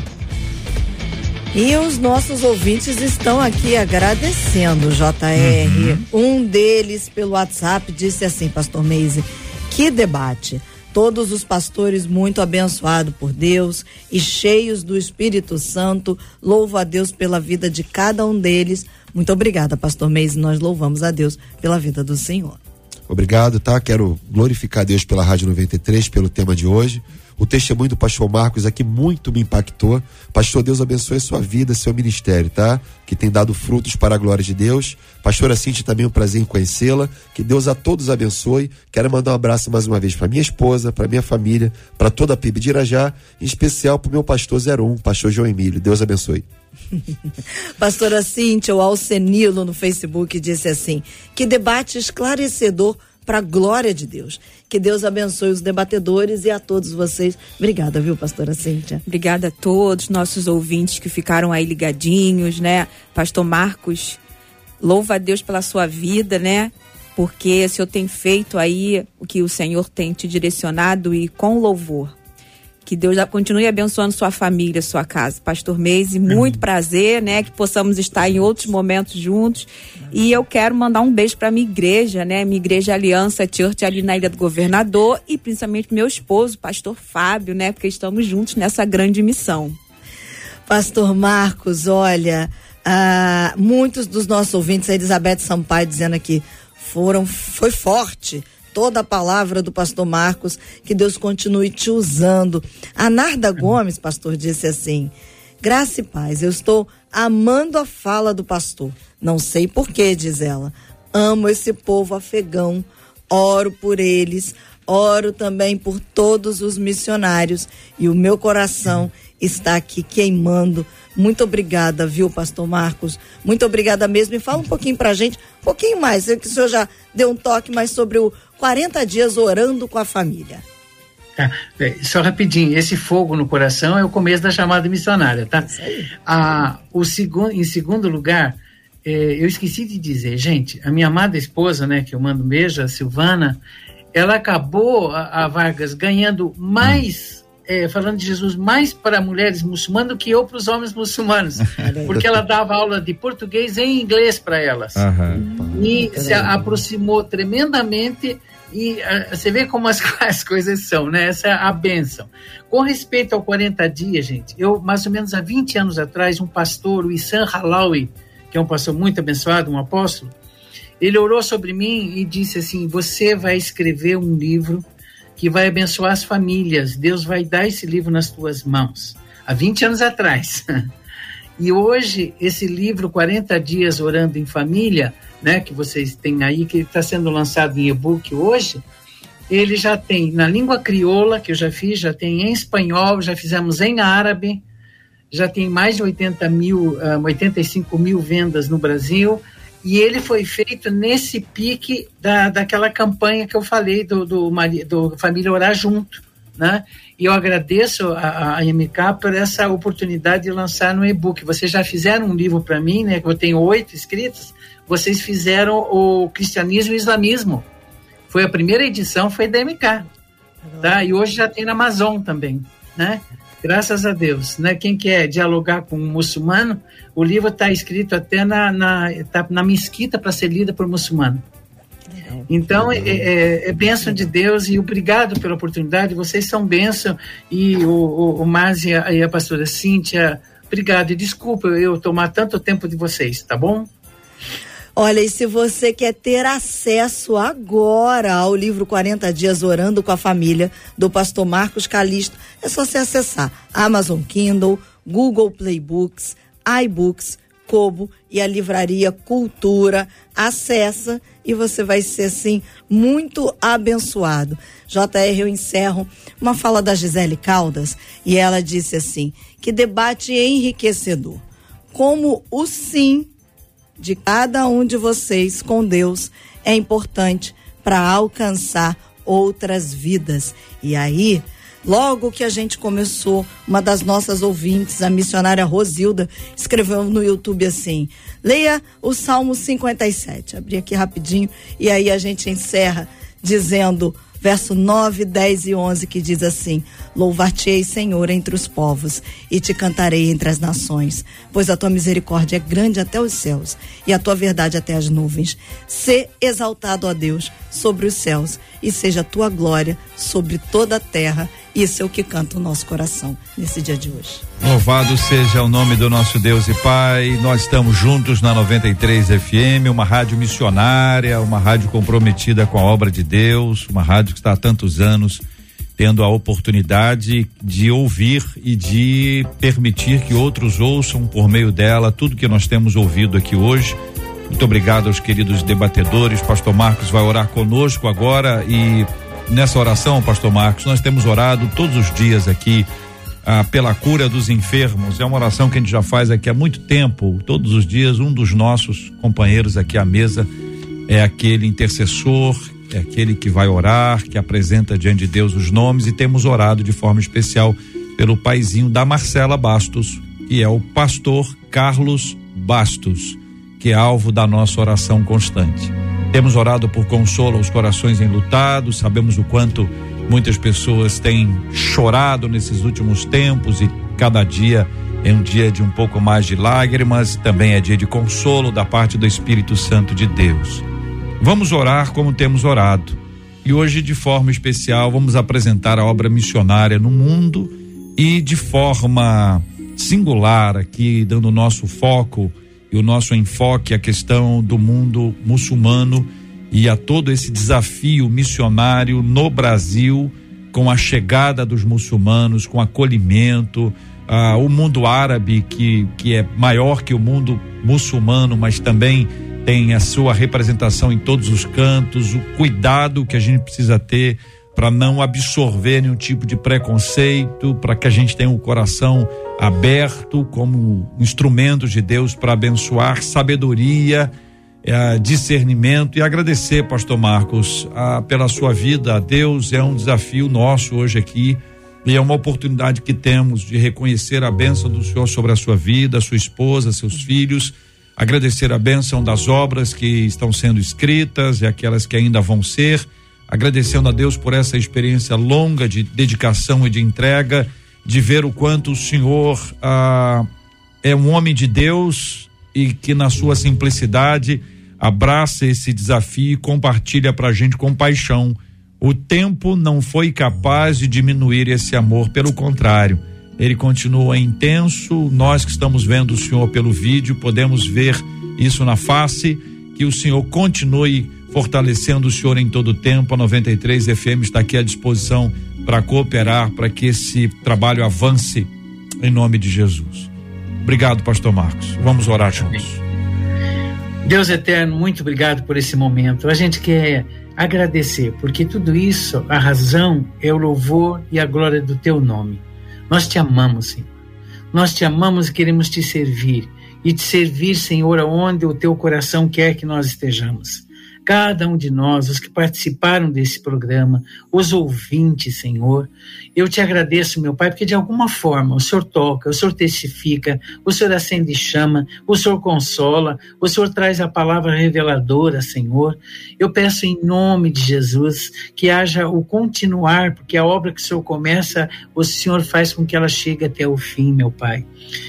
E os nossos ouvintes estão aqui agradecendo, JR. Um deles, pelo WhatsApp, disse assim, Pastor Meise, que debate. Todos os pastores muito abençoados por Deus e cheios do Espírito Santo. Louvo a Deus pela vida de cada um deles. Muito obrigada, Pastor Meise. Nós louvamos a Deus pela vida do Senhor. Obrigado, tá? Quero glorificar Deus pela Rádio 93, pelo tema de hoje. O testemunho do pastor Marcos aqui muito me impactou. Pastor, Deus abençoe a sua vida, seu ministério, tá? Que tem dado frutos para a glória de Deus. Pastora Cintia, também um prazer em conhecê-la. Que Deus a todos abençoe. Quero mandar um abraço mais uma vez para minha esposa, para minha família, para toda a PIB de Irajá, em especial para o meu pastor 01, pastor João Emílio. Deus abençoe. Pastora Cíntia, o Alcenilo no Facebook disse assim: que debate esclarecedor para a glória de Deus. Que Deus abençoe os debatedores e a todos vocês. Obrigada, viu, pastora Cíntia? Obrigada a todos nossos ouvintes que ficaram aí ligadinhos, né? Pastor Marcos, louva a Deus pela sua vida, né? Porque o Senhor tem feito aí o que o Senhor tem te direcionado e com louvor. Que Deus continue abençoando sua família, sua casa. Pastor Meise, muito prazer, né? Que possamos estar em outros momentos juntos. E eu quero mandar um beijo para minha igreja, né? Minha igreja Aliança Church ali na Ilha do Governador e principalmente meu esposo, pastor Fábio, né? Porque estamos juntos nessa grande missão. Pastor Marcos, olha, ah, muitos dos nossos ouvintes, a Elizabeth Sampaio dizendo aqui, foram, foi forte toda a palavra do pastor Marcos, que Deus continue te usando. A Narda Gomes, pastor, disse assim: Graça e paz, eu estou amando a fala do pastor. Não sei porquê, diz ela. Amo esse povo afegão, oro por eles, oro também por todos os missionários e o meu coração está aqui queimando. Muito obrigada, viu, pastor Marcos? Muito obrigada mesmo. E fala um pouquinho pra gente, um pouquinho mais. Eu que o senhor já deu um toque mais sobre o 40 dias orando com a família. Tá, é, só rapidinho, esse fogo no coração é o começo da chamada missionária, tá? Ah, o segundo, em segundo lugar, é, eu esqueci de dizer, gente, a minha amada esposa, né, que eu mando um beijo, a Silvana, ela acabou, a, a Vargas, ganhando mais, é, falando de Jesus, mais para mulheres muçulmanas do que eu para os homens muçulmanos, porque ela dava aula de português e inglês para elas. E se a- aproximou tremendamente e ah, você vê como as, as coisas são, né? Essa é a benção. Com respeito ao 40 dias, gente, eu, mais ou menos há 20 anos atrás, um pastor, o Issan Halawi, que é um pastor muito abençoado, um apóstolo, ele orou sobre mim e disse assim: Você vai escrever um livro que vai abençoar as famílias. Deus vai dar esse livro nas tuas mãos. Há 20 anos atrás. E hoje, esse livro, 40 Dias Orando em Família, né, que vocês têm aí, que está sendo lançado em e-book hoje, ele já tem na língua crioula, que eu já fiz, já tem em espanhol, já fizemos em árabe, já tem mais de 80 mil, ah, 85 mil vendas no Brasil, e ele foi feito nesse pique da, daquela campanha que eu falei do, do, do Família Orar Junto, né? E eu agradeço a, a MK por essa oportunidade de lançar no e-book. Vocês já fizeram um livro para mim, né? Eu tenho oito escritos. Vocês fizeram o Cristianismo e o Islamismo. Foi a primeira edição, foi da MK. tá? E hoje já tem na Amazon também, né? Graças a Deus, né? Quem quer dialogar com um muçulmano, o livro está escrito até na, na, tá na mesquita para ser lida por muçulmano. Então, é, é, é bênção de Deus e obrigado pela oportunidade. Vocês são bênção. E o, o, o e a, e a pastora Cíntia, obrigado. E desculpa eu tomar tanto tempo de vocês, tá bom? Olha, e se você quer ter acesso agora ao livro 40 Dias Orando com a Família, do pastor Marcos Calisto, é só você acessar Amazon Kindle, Google Playbooks, iBooks, Kobo e a livraria Cultura. Acessa e você vai ser assim muito abençoado. JR, eu encerro uma fala da Gisele Caldas e ela disse assim: que debate enriquecedor. Como o sim de cada um de vocês com Deus é importante para alcançar outras vidas. E aí, logo que a gente começou, uma das nossas ouvintes, a missionária Rosilda, escreveu no YouTube assim: leia o Salmo 57. Abri aqui rapidinho e aí a gente encerra dizendo verso 9, 10 e 11, que diz assim: Louvar-te-ei, Senhor, entre os povos, e te cantarei entre as nações, pois a tua misericórdia é grande até os céus, e a tua verdade até as nuvens. Sê exaltado, ó Deus, sobre os céus, e seja a tua glória sobre toda a terra. Isso é o que canta o nosso coração nesse dia de hoje. Louvado seja o nome do nosso Deus e Pai. Nós estamos juntos na 93 FM, uma rádio missionária, uma rádio comprometida com a obra de Deus, uma rádio que está há tantos anos tendo a oportunidade de ouvir e de permitir que outros ouçam por meio dela tudo que nós temos ouvido aqui hoje. Muito obrigado aos queridos debatedores. Pastor Marcos vai orar conosco agora e nessa oração, Pastor Marcos, nós temos orado todos os dias aqui ah, pela cura dos enfermos. É uma oração que a gente já faz aqui há muito tempo, todos os dias. Um dos nossos companheiros aqui à mesa é aquele intercessor, é aquele que vai orar, que apresenta diante de Deus os nomes e temos orado de forma especial pelo paizinho da Marcela Bastos, que é o pastor Carlos Bastos, que é alvo da nossa oração constante. Temos orado por consolo aos corações enlutados, sabemos o quanto muitas pessoas têm chorado nesses últimos tempos e cada dia é um dia de um pouco mais de lágrimas, também é dia de consolo da parte do Espírito Santo de Deus. Vamos orar como temos orado. E hoje, de forma especial, vamos apresentar a obra missionária no mundo e de forma singular aqui, dando nosso foco e o nosso enfoque à questão do mundo muçulmano e a todo esse desafio missionário no Brasil, com a chegada dos muçulmanos, com acolhimento, ah, o mundo árabe que, que é maior que o mundo muçulmano, mas também tem a sua representação em todos os cantos, o cuidado que a gente precisa ter para não absorver nenhum tipo de preconceito, para que a gente tenha um coração aberto como instrumento de Deus para abençoar sabedoria, eh, discernimento e agradecer, Pastor Marcos, pela sua vida a Deus. É um desafio nosso hoje aqui e é uma oportunidade que temos de reconhecer a bênção do Senhor sobre a sua vida, sua esposa, seus filhos. Agradecer a bênção das obras que estão sendo escritas e aquelas que ainda vão ser agradecendo a Deus por essa experiência longa de dedicação e de entrega, de ver o quanto o Senhor ah, é um homem de Deus e que na sua simplicidade abraça esse desafio e compartilha para a gente com paixão. O tempo não foi capaz de diminuir esse amor, pelo contrário, ele continua intenso. Nós que estamos vendo o Senhor pelo vídeo podemos ver isso na face. Que o Senhor continue fortalecendo o senhor em todo o tempo. A 93 FM está aqui à disposição para cooperar para que esse trabalho avance em nome de Jesus. Obrigado, pastor Marcos. Vamos orar juntos. Deus eterno, muito obrigado por esse momento. A gente quer agradecer, porque tudo isso, a razão é o louvor e a glória do teu nome. Nós te amamos, Senhor. Nós te amamos e queremos te servir. E te servir, Senhor, aonde o teu coração quer que nós estejamos. Cada um de nós, os que participaram desse programa, os ouvintes, Senhor. Eu te agradeço, meu Pai, porque de alguma forma o Senhor toca, o Senhor testifica, o Senhor acende chama, o Senhor consola, o Senhor traz a palavra reveladora, Senhor. Eu peço em nome de Jesus que haja o continuar, porque a obra que o Senhor começa, o Senhor faz com que ela chegue até o fim, meu Pai.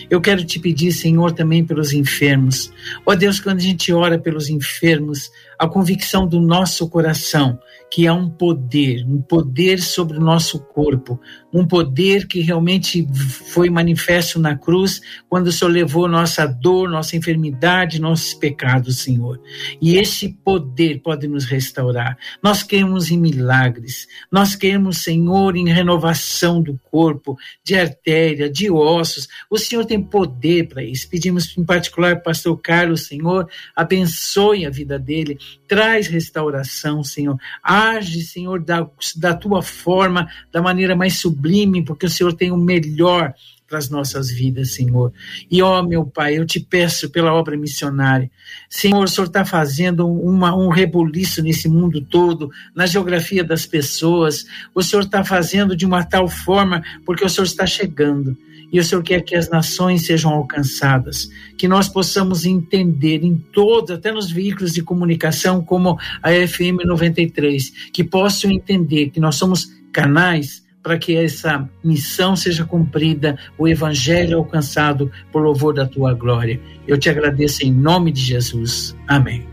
Eu quero te pedir, Senhor, também pelos enfermos. Ó Deus, quando a gente ora pelos enfermos, a convicção do nosso coração que há um poder, um poder sobre o nosso corpo, um poder que realmente foi manifesto na cruz quando o Senhor levou nossa dor, nossa enfermidade, nossos pecados, Senhor. E esse poder pode nos restaurar. Nós queremos em milagres, nós queremos, Senhor, em renovação do corpo, de artéria, de ossos. O Senhor tem poder para isso. Pedimos em particular pastor Carlos, Senhor, abençoe a vida dele, traz restauração, Senhor. Age, Senhor, da, da tua forma, da maneira mais sublime, porque o Senhor tem o melhor para as nossas vidas, Senhor. E, ó, meu Pai, eu te peço pela obra missionária. Senhor, o Senhor está fazendo uma, um rebuliço nesse mundo todo, na geografia das pessoas. O Senhor está fazendo de uma tal forma, porque o Senhor está chegando. E o Senhor quer que as nações sejam alcançadas, que nós possamos entender em todos, até nos veículos de comunicação, como a FM 93, que possam entender que nós somos canais para que essa missão seja cumprida, o evangelho alcançado por louvor da tua glória. Eu te agradeço em nome de Jesus. Amém.